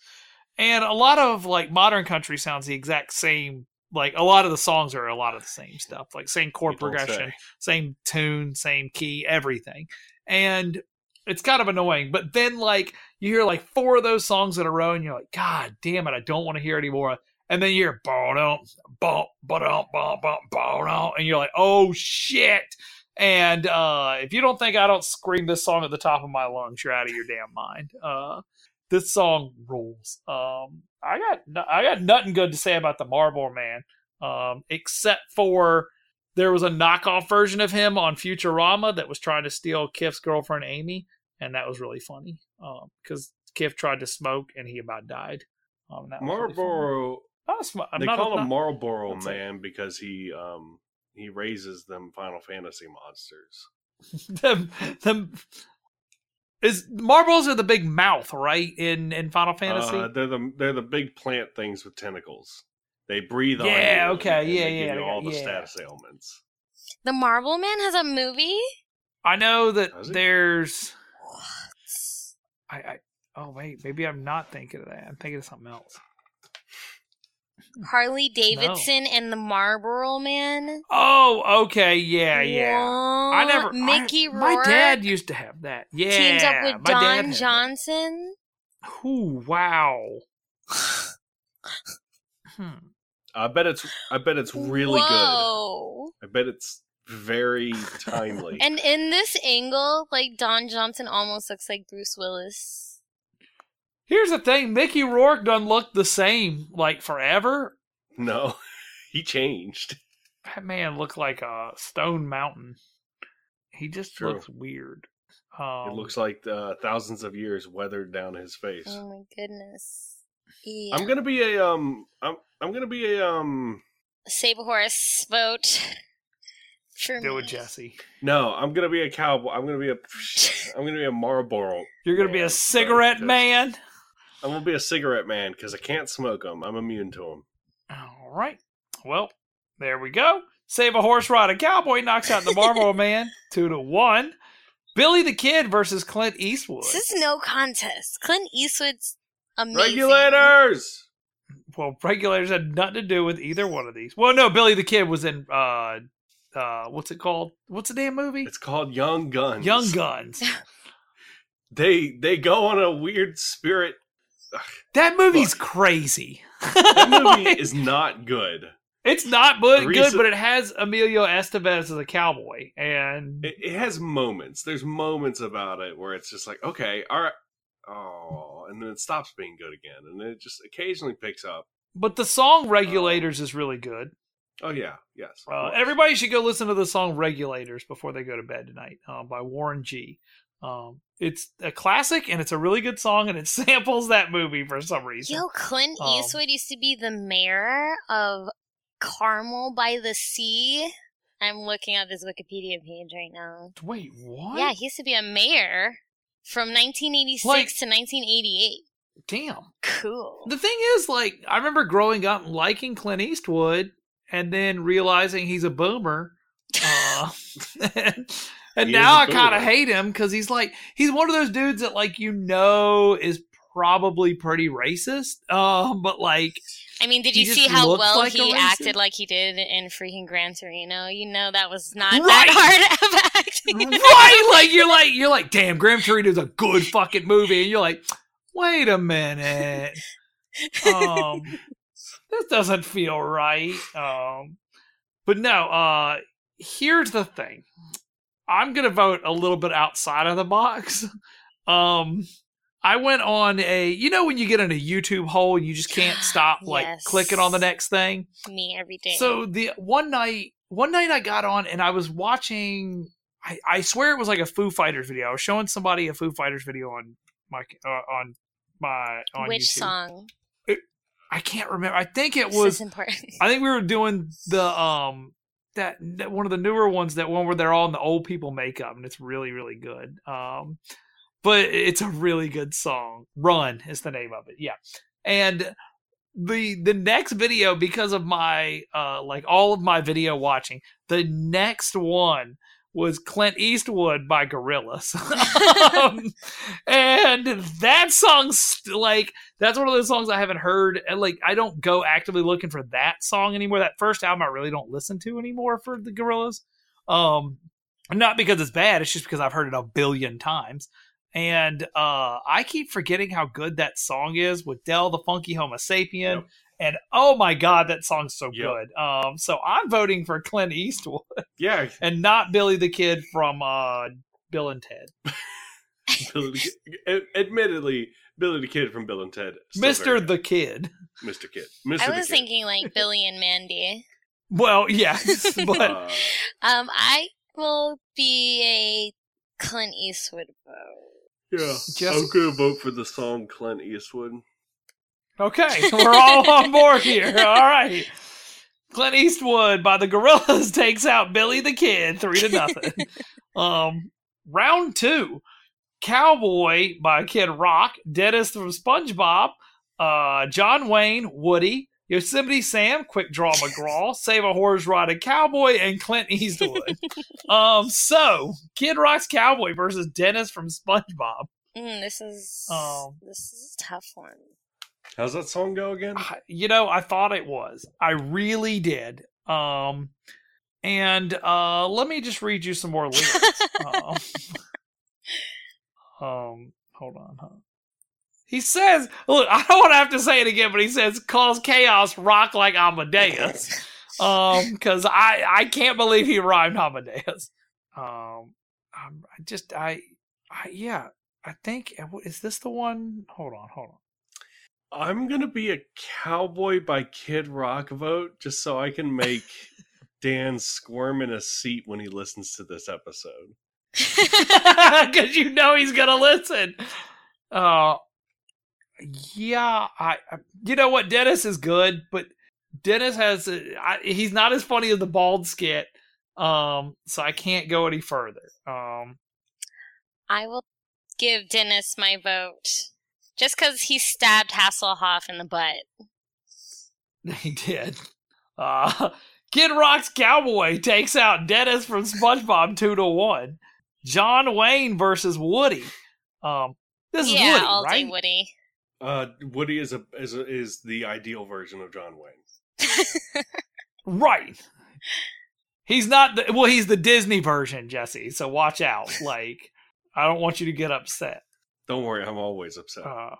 and a lot of like modern country sounds the exact same. Like a lot of the songs are a lot of the same stuff, like same chord don't progression, say. same tune, same key, everything. And it's kind of annoying. But then like you hear like four of those songs in a row and you're like, God damn it, I don't want to hear anymore. And then you hear bum bum bum bum bum bum and you're like, oh shit. And uh if you don't think I don't scream this song at the top of my lungs, you're out of your damn mind. Uh this song rules. Um I got I got nothing good to say about the Marlboro Man. Um except for there was a knockoff version of him on Futurama that was trying to steal Kif's girlfriend Amy, and that was really funny because Kif tried to smoke and he about died. Um, that was really. Marlboro. Sm- I'm They not call him not- Marlboro it. Man because he um he raises them Final Fantasy monsters. [laughs] them, them is Malboros are the big mouth, right? In in Final Fantasy. Uh, they're the they're the big plant things with tentacles. They breathe on you. Yeah, okay, and yeah, they yeah, Give you all the yeah. status ailments. The Marlboro Man has a movie? I know that Does it? there's. I, I oh wait, maybe I'm not thinking of that. I'm thinking of something else. Harley Davidson and the Marlboro Man? Oh, okay, yeah, yeah. I never. Mickey I, Rourke My dad used to have that. Yeah, teams up with Don Johnson. that. Ooh, wow. [sighs] Hmm. I bet it's I bet it's really good. Whoa. I bet it's very timely. [laughs] And in this angle, like Don Johnson almost looks like Bruce Willis. Here's the thing: Mickey Rourke doesn't look the same like forever. no, [laughs] he changed. That man looked like a stone mountain. He just True. looks weird. Um, it looks like uh, thousands of years weathered down his face. Oh my goodness. Yeah. I'm gonna be a um. I'm I'm gonna be a um. Save a horse vote for do me. it, Jesse. No, I'm gonna be a cowboy. I'm gonna be a. I'm gonna be a Marlboro. You're gonna be a cigarette because- man. I'm gonna be a cigarette man because I can't smoke them. I'm immune to them. All right. Well, there we go. Save a horse, ride a cowboy knocks out the Marlboro [laughs] Man two to one. Billy the Kid versus Clint Eastwood. This is no contest. Clint Eastwood's amazing. Regulators. Well, regulators had nothing to do with either one of these. Well, no, Billy the Kid was in uh uh what's it called? What's the damn movie? It's called Young Guns. Young Guns. [laughs] They they go on a weird spirit. That movie's crazy. That [laughs] movie Like, is not good. it's not but Recent- good, but it has Emilio Estevez as a cowboy, and It, it has moments. There's moments about it where it's just like, okay, all right, oh, and then it stops being good again, and then it just occasionally picks up. but the song "Regulators" is really good. Oh yeah, yes. Uh, everybody should go listen to the song "Regulators" before they go to bed tonight uh, by Warren G. Um, it's a classic and it's a really good song, and it [laughs] samples that movie for some reason. Yo, Clint Um, Eastwood used to be the mayor of Carmel by the Sea. I'm looking at his Wikipedia page right now. Wait, what? Yeah, he used to be a mayor from 1986 Like- to 1988. Damn. Cool. The thing is, like, I remember growing up liking Clint Eastwood, and then realizing he's a boomer. Uh, and [laughs] and He now I kind of hate him because he's like he's one of those dudes that like you know is probably pretty racist. Um, but like I mean, did you see how well like he acted like he did in freaking Gran Torino? You know that was not Right. that hard of acting. right, like you're like you're like, damn, Gran Torino's a good fucking movie, and you're like, wait a minute, um, this doesn't feel right. Um, but no, uh, here's the thing, I'm gonna vote a little bit outside of the box. Um, I went on a, you know, when you get in a YouTube hole and you just can't stop like Yes. clicking on the next thing. Me every day. So the one night, one night I got on and I was watching. I, I swear it was like a Foo Fighters video. I was showing somebody a Foo Fighters video on my uh, on my on which YouTube. song? I can't remember. I think it This is was. important. I think we were doing the um that, that one of the newer ones. That one where they're all in the old people makeup and it's really really good. Um, but it's a really good song. Run is the name of it. Yeah, and the the next video because of my uh like all of my video watching the next one was clint eastwood by Gorillaz [laughs] um, and that song's like that's one of those songs i haven't heard and like i don't go actively looking for that song anymore that first album i really don't listen to anymore for the Gorillaz um not because it's bad it's just because i've heard it a billion times and uh i keep forgetting how good that song is with Del the Funky Homosapien Yep. and oh my god that song's so Yep. good um so i'm voting for clint eastwood [laughs] yeah, and not billy the kid from uh bill and ted [laughs] Billy the admittedly, Billy the Kid from Bill and Ted, mr very the kid. Mr. Kid, Mr. I the was Kid. thinking like Billy and Mandy. well yes [laughs] but Uh, Um, I will be a Clint Eastwood vote. Yeah, Just- I'm gonna vote for the song Clint Eastwood. Okay, we're all on board here. [laughs] All right. Clint Eastwood by the Gorillaz [laughs] takes out Billy the Kid, three to nothing. [laughs] um, round two, Cowboy by Kid Rock, Dennis from SpongeBob, uh, John Wayne, Woody, Yosemite Sam, Quick Draw McGraw, Save a Horse Riding Cowboy, and Clint Eastwood. [laughs] um, so Kid Rock's Cowboy versus Dennis from SpongeBob. Mm, this is Um, this is a tough one. How's that song go again? I- you know i thought it was i really did um and uh let me just read you some more lyrics [laughs] um, [laughs] um hold on huh? He says look [laughs] i don't want to have to say it again but he says cause chaos rock like amadeus [laughs] um because i i can't believe he rhymed amadeus um I'm, i just I, I yeah i think is this the one hold on hold on I'm gonna be a cowboy by Kid Rock vote just so I can make [laughs] Dan squirm in a seat when he listens to this episode. because you know he's gonna listen. Uh, yeah, I, I. You know what? Dennis is good, but Dennis has. a- I, he's not as funny as the bald skit. Um, so I can't go any further. Um, I will give Dennis my vote just because he stabbed Hasselhoff in the butt. [laughs] he did. Uh, Kid Rock's cowboy takes out Dennis from SpongeBob two to one. John Wayne versus Woody. Um, this is yeah, Woody, all right? day Woody. Uh, Woody is a is a, is the ideal version of John Wayne. [laughs] Right. He's not the well, he's the Disney version, Jesse. So watch out. [laughs] Like, I don't want you to get upset. Don't worry, I'm always upset. Uh,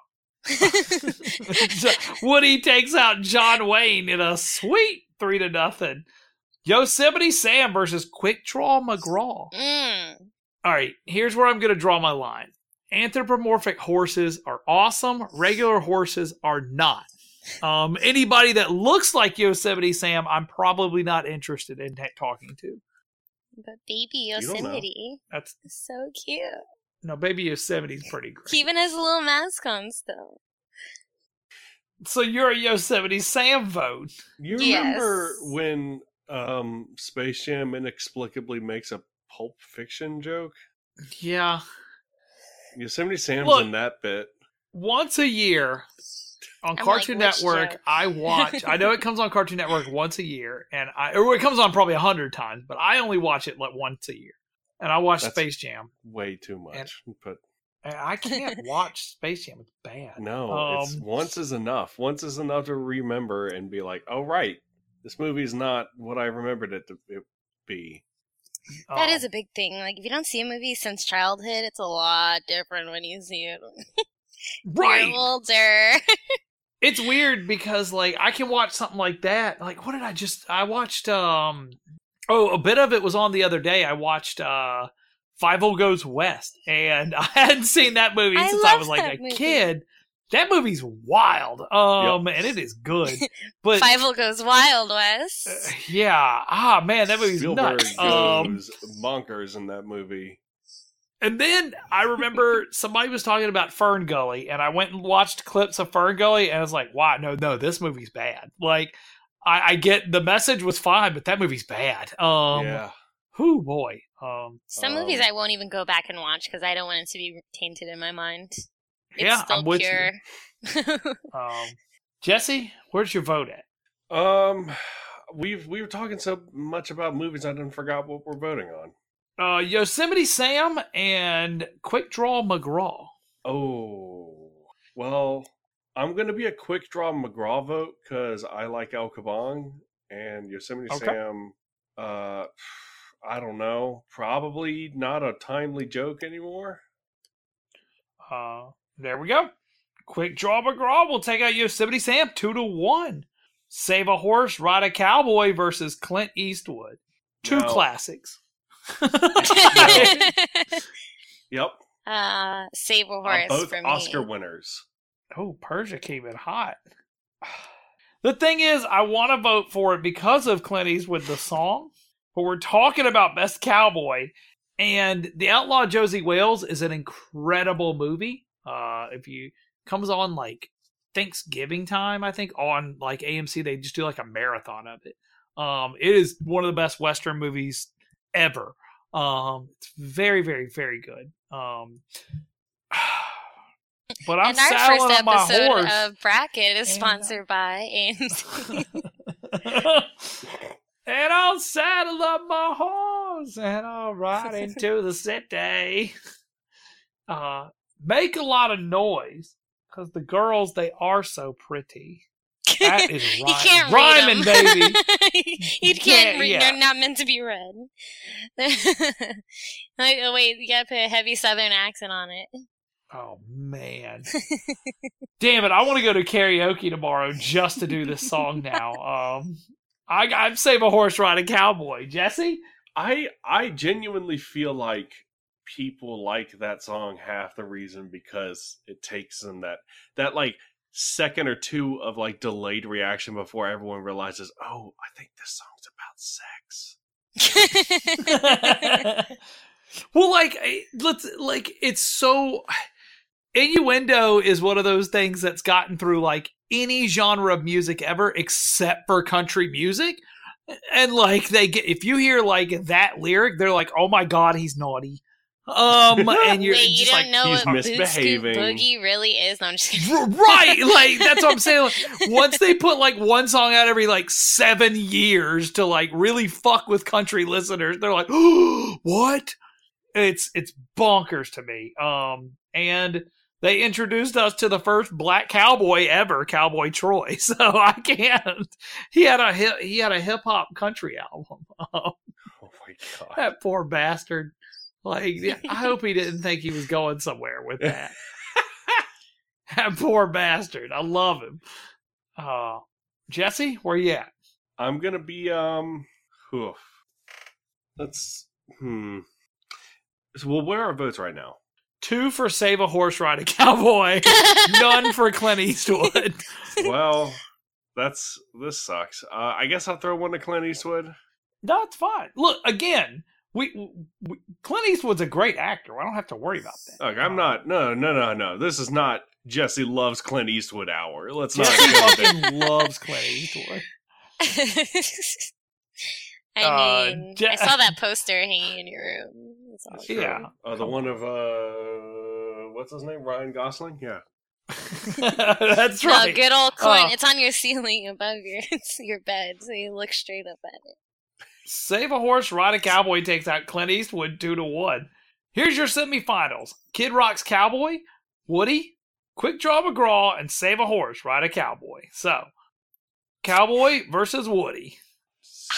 [laughs] Woody takes out John Wayne in a sweet three to nothing. Yosemite Sam versus Quick Draw McGraw. Mm. All right, here's where I'm going to draw my line. Anthropomorphic horses are awesome. Regular horses are not. Um, anybody that looks like Yosemite Sam, I'm probably not interested in ta- talking to. But baby. Yosemite That's so cute. no baby Yosemite's pretty great. Even has a little mask on still. So you're a Yosemite Sam vote. You Yes. remember when um, Space Jam inexplicably makes a Pulp Fiction joke? Yeah. Yosemite Sam's Look. in that bit. once a year on I'm Cartoon like, Network. I watch. I know it [laughs] comes on Cartoon Network once a year, and I or it comes on probably a hundred times, but I only watch it like once a year. And I watch That's- Space Jam, Way too much. but and I can't [laughs] watch Space Jam. It's bad. no, it's Um, once is enough. Once is enough to remember and be like, oh, right, this movie's not what I remembered it to it be. That is a big thing. Like if you don't see a movie since childhood, it's a lot different when you see it. [laughs] right. You're older. it's weird because like I can watch something like that. Like what did I just I watched um oh a bit of it was on the other day. I watched uh Fievel Goes West and [laughs] I hadn't seen that movie I since I was like a movie. kid. That movie's wild. Um and it is good. [laughs] But Five goes Wild Wes. uh, yeah, ah man, that movie's Spielberg nuts. Um bonkers in that movie. And then I remember [laughs] somebody was talking about Fern Gully, and I went and watched clips of Fern Gully, and I was like, "Wow, no, no, this movie's bad." Like, I, I get the message was fine, but that movie's bad. Um, yeah. whoo boy. Um, Some um, movies I won't even go back and watch because I don't want it to be tainted in my mind. It's yeah, still I'm with pure. you. [laughs] Um, Jesse, where's your vote at? Um, we've we were talking so much about movies, I didn't forgot what we're voting on. Uh, Yosemite Sam and Quick Draw McGraw. Oh, well, I'm gonna be a quick draw McGraw vote because I like El Kabong and Yosemite Okay. Sam. Uh, I don't know, probably not a timely joke anymore. Uh, there we go. Quick Draw McGraw will take out Yosemite Sam two to one. Save a horse, ride a cowboy versus Clint Eastwood. Two Now- classics. [laughs] Yep, uh, Save a uh, Horse both for me. Oscar winners. Oh, Persia came in hot. [sighs] The thing is, I want to vote for it because of Clint Eastwood, the song. But we're talking about Best Cowboy, and The Outlaw Josey Wales is an incredible movie. Uh, if you comes on like Thanksgiving time, I think on like AMC, they just do like a marathon of it. Um, it is one of the best Western movies ever. Um, it's very, very, very good. Um, [sighs] but I'm and our saddling first on my episode horse. of Bracket is And, uh, sponsored by AMC. [laughs] and I'll saddle up my horse and I'll ride into the city. [laughs] Uh, make a lot of noise because the girls they are so pretty. That [laughs] is you rhy- can't rhyming, read 'em. baby. [laughs] you You can't can't- read. yeah. They're not meant to be read. [laughs] like, oh, wait, you gotta put a heavy Southern accent on it. Oh man, damn it! I want to go to karaoke tomorrow just to do this song now. Um, I I'd save a horse ride a cowboy, Jesse. I I genuinely feel like people like that song half the reason because it takes them that that like second or two of like delayed reaction before everyone realizes, oh, I think this song's about sex. [laughs] well, like let's like it's so innuendo is one of those things that's gotten through like any genre of music ever except for country music. And like they get if you hear like that lyric, they're like, "Oh my god, he's naughty." Um, [laughs] and you're Wait, you just don't like, know he's what Boot Scoot misbehaving. Boogie really is? No, I'm just kidding. Right like that's what i'm [laughs] saying like, once they put like one song out every like seven years to like really fuck with country listeners they're like [gasps] what it's it's bonkers to me um and they introduced us to the first black cowboy ever cowboy troy [laughs] so i can't he had a hip he had a hip-hop country album Oh my god. that poor bastard like i hope he didn't think he was going somewhere with that [laughs] That poor bastard. I love him. Uh, Jesse, where you at? I'm gonna be um. Oof. Let's hmm. So, well, where are our votes right now? Two for Save a Horse Ride a Cowboy. [laughs] None for Clint Eastwood. [laughs] well, that's this sucks. Uh, I guess I'll throw one to Clint Eastwood. That's fine. Look again. We, we Clint Eastwood's a great actor. I don't have to worry about that. Look, I'm not. No, no, no, no. This is not Jesse loves Clint Eastwood hour. Let's not. Jesse fucking loves Clint Eastwood. [laughs] I Uh, mean, Je- I saw that poster hanging in your room. That's all. Sure. Yeah. Uh, the one of uh, what's his name? Ryan Gosling. Yeah. [laughs] That's No, right. good old Clint. Oh. It's on your [laughs] ceiling above your your bed, so you look straight up at it. Save a Horse, Ride a Cowboy takes out Clint Eastwood two to one. Here's your semifinals: Kid Rock's Cowboy, Woody, Quick Draw McGraw, and Save a Horse, Ride a Cowboy. So, Cowboy versus Woody.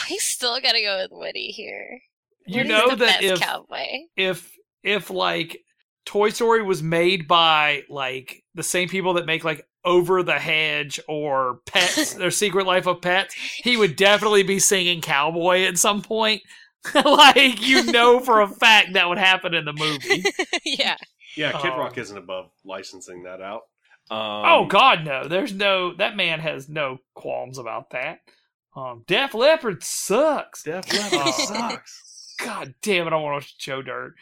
I still gotta go with Woody here. You Woody's know that if cowboy. if if like Toy Story was made by like the same people that make like Over the Hedge or Pets, [laughs] their Secret Life of Pets, he would [laughs] definitely be singing Cowboy at some point. [laughs] like you know for a fact that would happen in the movie. yeah. Yeah. Kid Oh. Rock isn't above licensing that out. Um, oh God, no! There's no that man has no qualms about that. Um, Def Leppard sucks. Def Leppard Oh. sucks. God damn it! I want to watch Joe Dirt.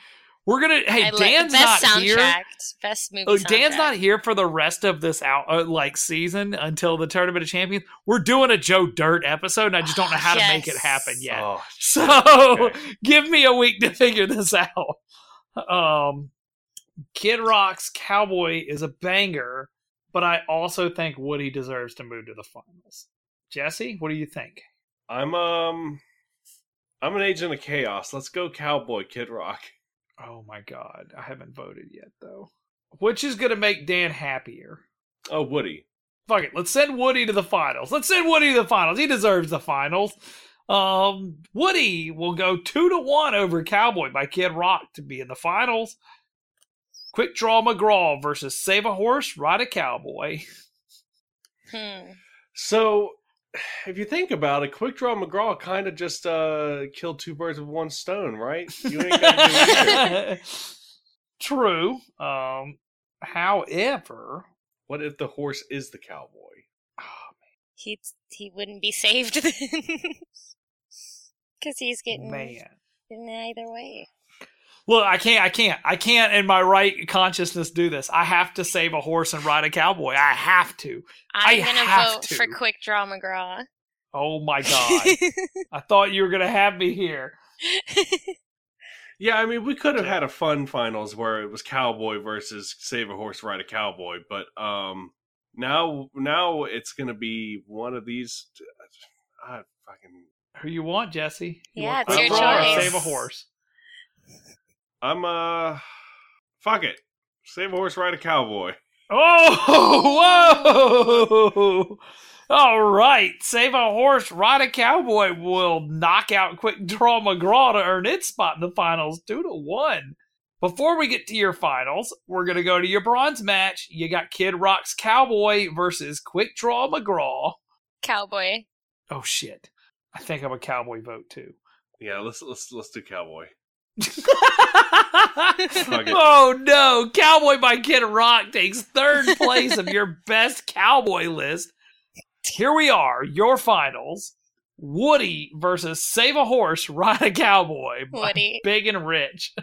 We're gonna. Hey, I like Dan's best not soundtrack, here. best movie. Oh, Dan's soundtrack. not here for the rest of this out uh, like season until the Tournament of Champions. We're doing a Joe Dirt episode, and I just don't know how to make it happen yet. Oh, So Okay. [laughs] give me a week to figure this out. Um, Kid Rock's Cowboy is a banger, but I also think Woody deserves to move to the finals. Jesse, what do you think? I'm um, I'm an agent of chaos. Let's go, Cowboy Kid Rock. Oh my God, I haven't voted yet though. Which is gonna make Dan happier? Oh, Woody. Fuck it. Let's send Woody to the finals. Let's send Woody to the finals. He deserves the finals. Um, Woody will go two to one over Cowboy by Kid Rock to be in the finals. Quick Draw McGraw versus Save a Horse, Ride a Cowboy. Hmm. So, if you think about it, Quick Draw McGraw kind of just uh killed two birds with one stone, right? You ain't got to do either. [laughs] True. Um, however, What if the horse is the cowboy? He he wouldn't be saved then, [laughs] because he's getting man. in either way. Look, I can't, I can't, I can't in my right consciousness do this. I have to save a horse and ride a cowboy. I have to. I'm I gonna vote to. for Quick Draw McGraw. Oh my [laughs] god. I thought you were gonna have me here. [laughs] Yeah, I mean, we could have had a fun finals where it was cowboy versus save a horse, ride a cowboy, but um, now now it's gonna be one of these. I fucking Who you want, Jesse? You Yeah, want it's your choice. Save a horse. I'm uh, fuck it, save a horse, ride a cowboy. Oh, whoa! All right, save a horse, ride a cowboy will knock out Quick Draw McGraw to earn its spot in the finals, two to one. Before we get to your finals, we're gonna go to your bronze match. You got Kid Rock's Cowboy versus Quick Draw McGraw. Cowboy. Oh shit! I think I'm a cowboy vote too. Yeah, let's let's let's do cowboy. Oh no! Cowboy by Kid Rock takes third place of your [laughs] best cowboy list. Here we are, your finals. Woody versus Save a Horse, Ride a Cowboy. by [laughs] Woody. Big and Rich.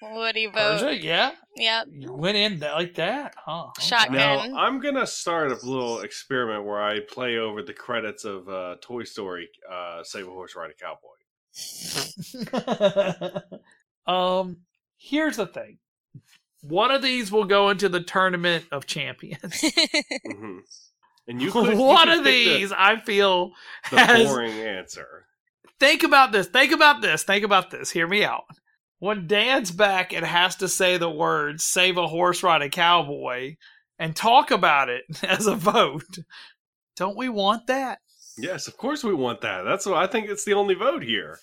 Woody vote. Persia, yeah? Yep. You went in th- like that, huh? Okay. Shotgun. Now I'm gonna start a little experiment where I play over the credits of uh, Toy Story, uh, Save a Horse, Ride a Cowboy. [laughs] um, here's the thing. One of these will go into the tournament of champions. [laughs] hmm And you could you One could of pick the- these, I feel, the, has boring answer. think about this. Think about this. Think about this. Hear me out. When Dan's back and has to say the words "save a horse, ride a cowboy" and talk about it [laughs] as a vote, don't we want that? Yes, of course we want that. That's what I think. It's the only vote here.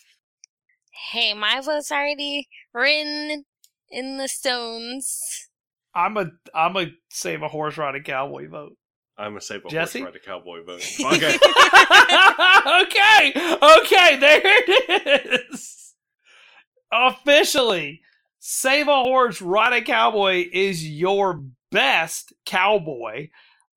hey, my vote's already written in the stones. I'm a I'm a save a horse riding cowboy vote. I'm a save a Jesse? horse ride a cowboy vote. [laughs] Okay. okay, okay, there it is. Officially, Save a Horse, Ride a Cowboy is your best cowboy.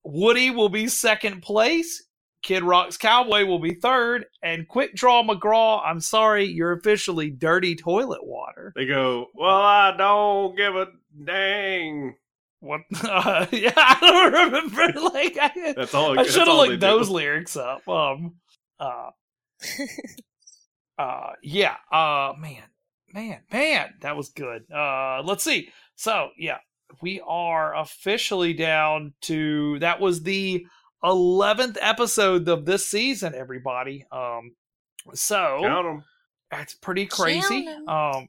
Woody will be second place. Kid Rock's Cowboy will be third. And Quick Draw McGraw, I'm sorry, you're officially dirty toilet water. They go, well, I don't give a dang. What? Uh, [laughs] yeah, I don't remember. [laughs] Like, I, That's all. I should have all they looked do. those lyrics up. Um, uh, [laughs] uh, yeah. Uh, man, man, man, that was good. Uh, let's see. So, yeah, we are officially down to that was the eleventh episode of this season. Everybody. Um, so Count 'em. that's pretty crazy. Um,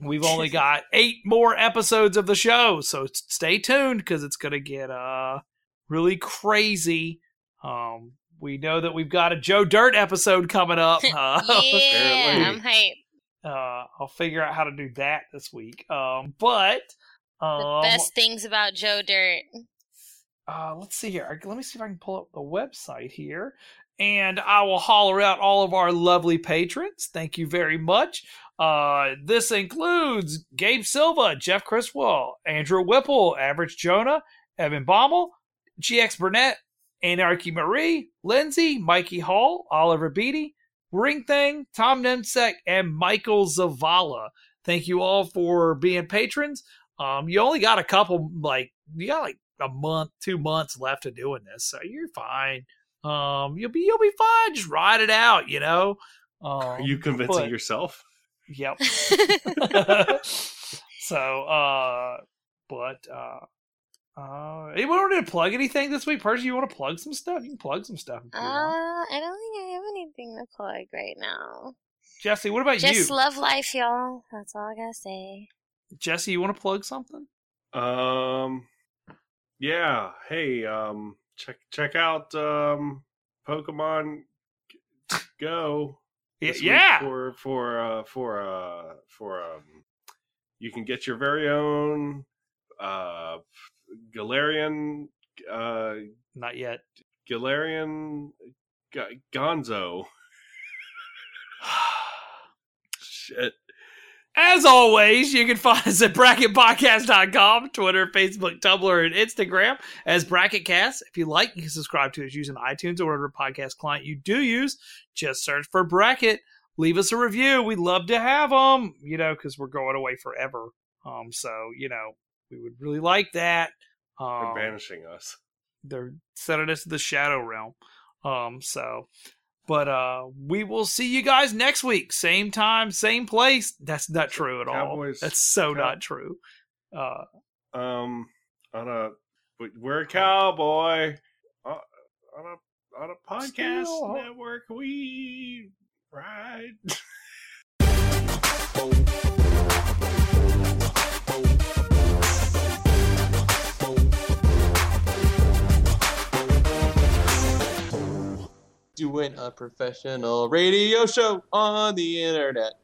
we've only [laughs] got eight more episodes of the show, so stay tuned because it's gonna get uh really crazy. Um, we know that we've got a Joe Dirt episode coming up. [laughs] Uh, [laughs] yeah, I'm hyped. uh, I'll figure out how to do that this week. Um, but um, The um, best things about Joe Dirt. Uh, let's see here. Let me see if I can pull up the website here. And I will holler out all of our lovely patrons. Thank you very much. Uh, this includes Gabe Silva, Jeff Criswell, Andrew Whipple, Average Jonah, Evan Baumel, GX Burnett, Anarchy Marie, Lindsay, Mikey Hall, Oliver Beatty, Ring Thing, Tom Nemsek, and Michael Zavala. Thank you all for being patrons. Um, you only got a couple, like, you got like a month, two months left of doing this, so you're fine. Um, you'll be you'll be fine. Just ride it out, you know. Um, Are you convincing but- yourself? Yep. [laughs] [laughs] so, uh, but uh, uh, anyone want to plug anything this week? Percy, you want to plug some stuff? You can plug some stuff. If Uh, want. I don't think I have anything to plug right now. Jesse, what about Just you? Just love life, y'all. That's all I gotta say. Jesse, you want to plug something? Um, yeah. Hey, um, check check out um, Pokemon Go. Y- this week yeah. For for uh for uh for um, you can get your very own uh Galarian uh Not yet. Galarian G- Gonzo. [sighs] Shit. As always, you can find us at bracketpodcast.com, Twitter, Facebook, Tumblr, and Instagram as BracketCast. If you like, you can subscribe to us using iTunes or whatever podcast client you do use. Just search for Bracket. Leave us a review. We'd love to have them, you know, because we're going away forever. Um, so, you know, we would really like that. Um, They're banishing us. they're sending us to the shadow realm. Um, so, but uh, we will see you guys next week, same time, same place. That's not true at all. That's so Cow- not true. Uh, um on a but we're a cowboy uh, on a on a podcast Still- network we ride [laughs] Doing a professional radio show on the internet.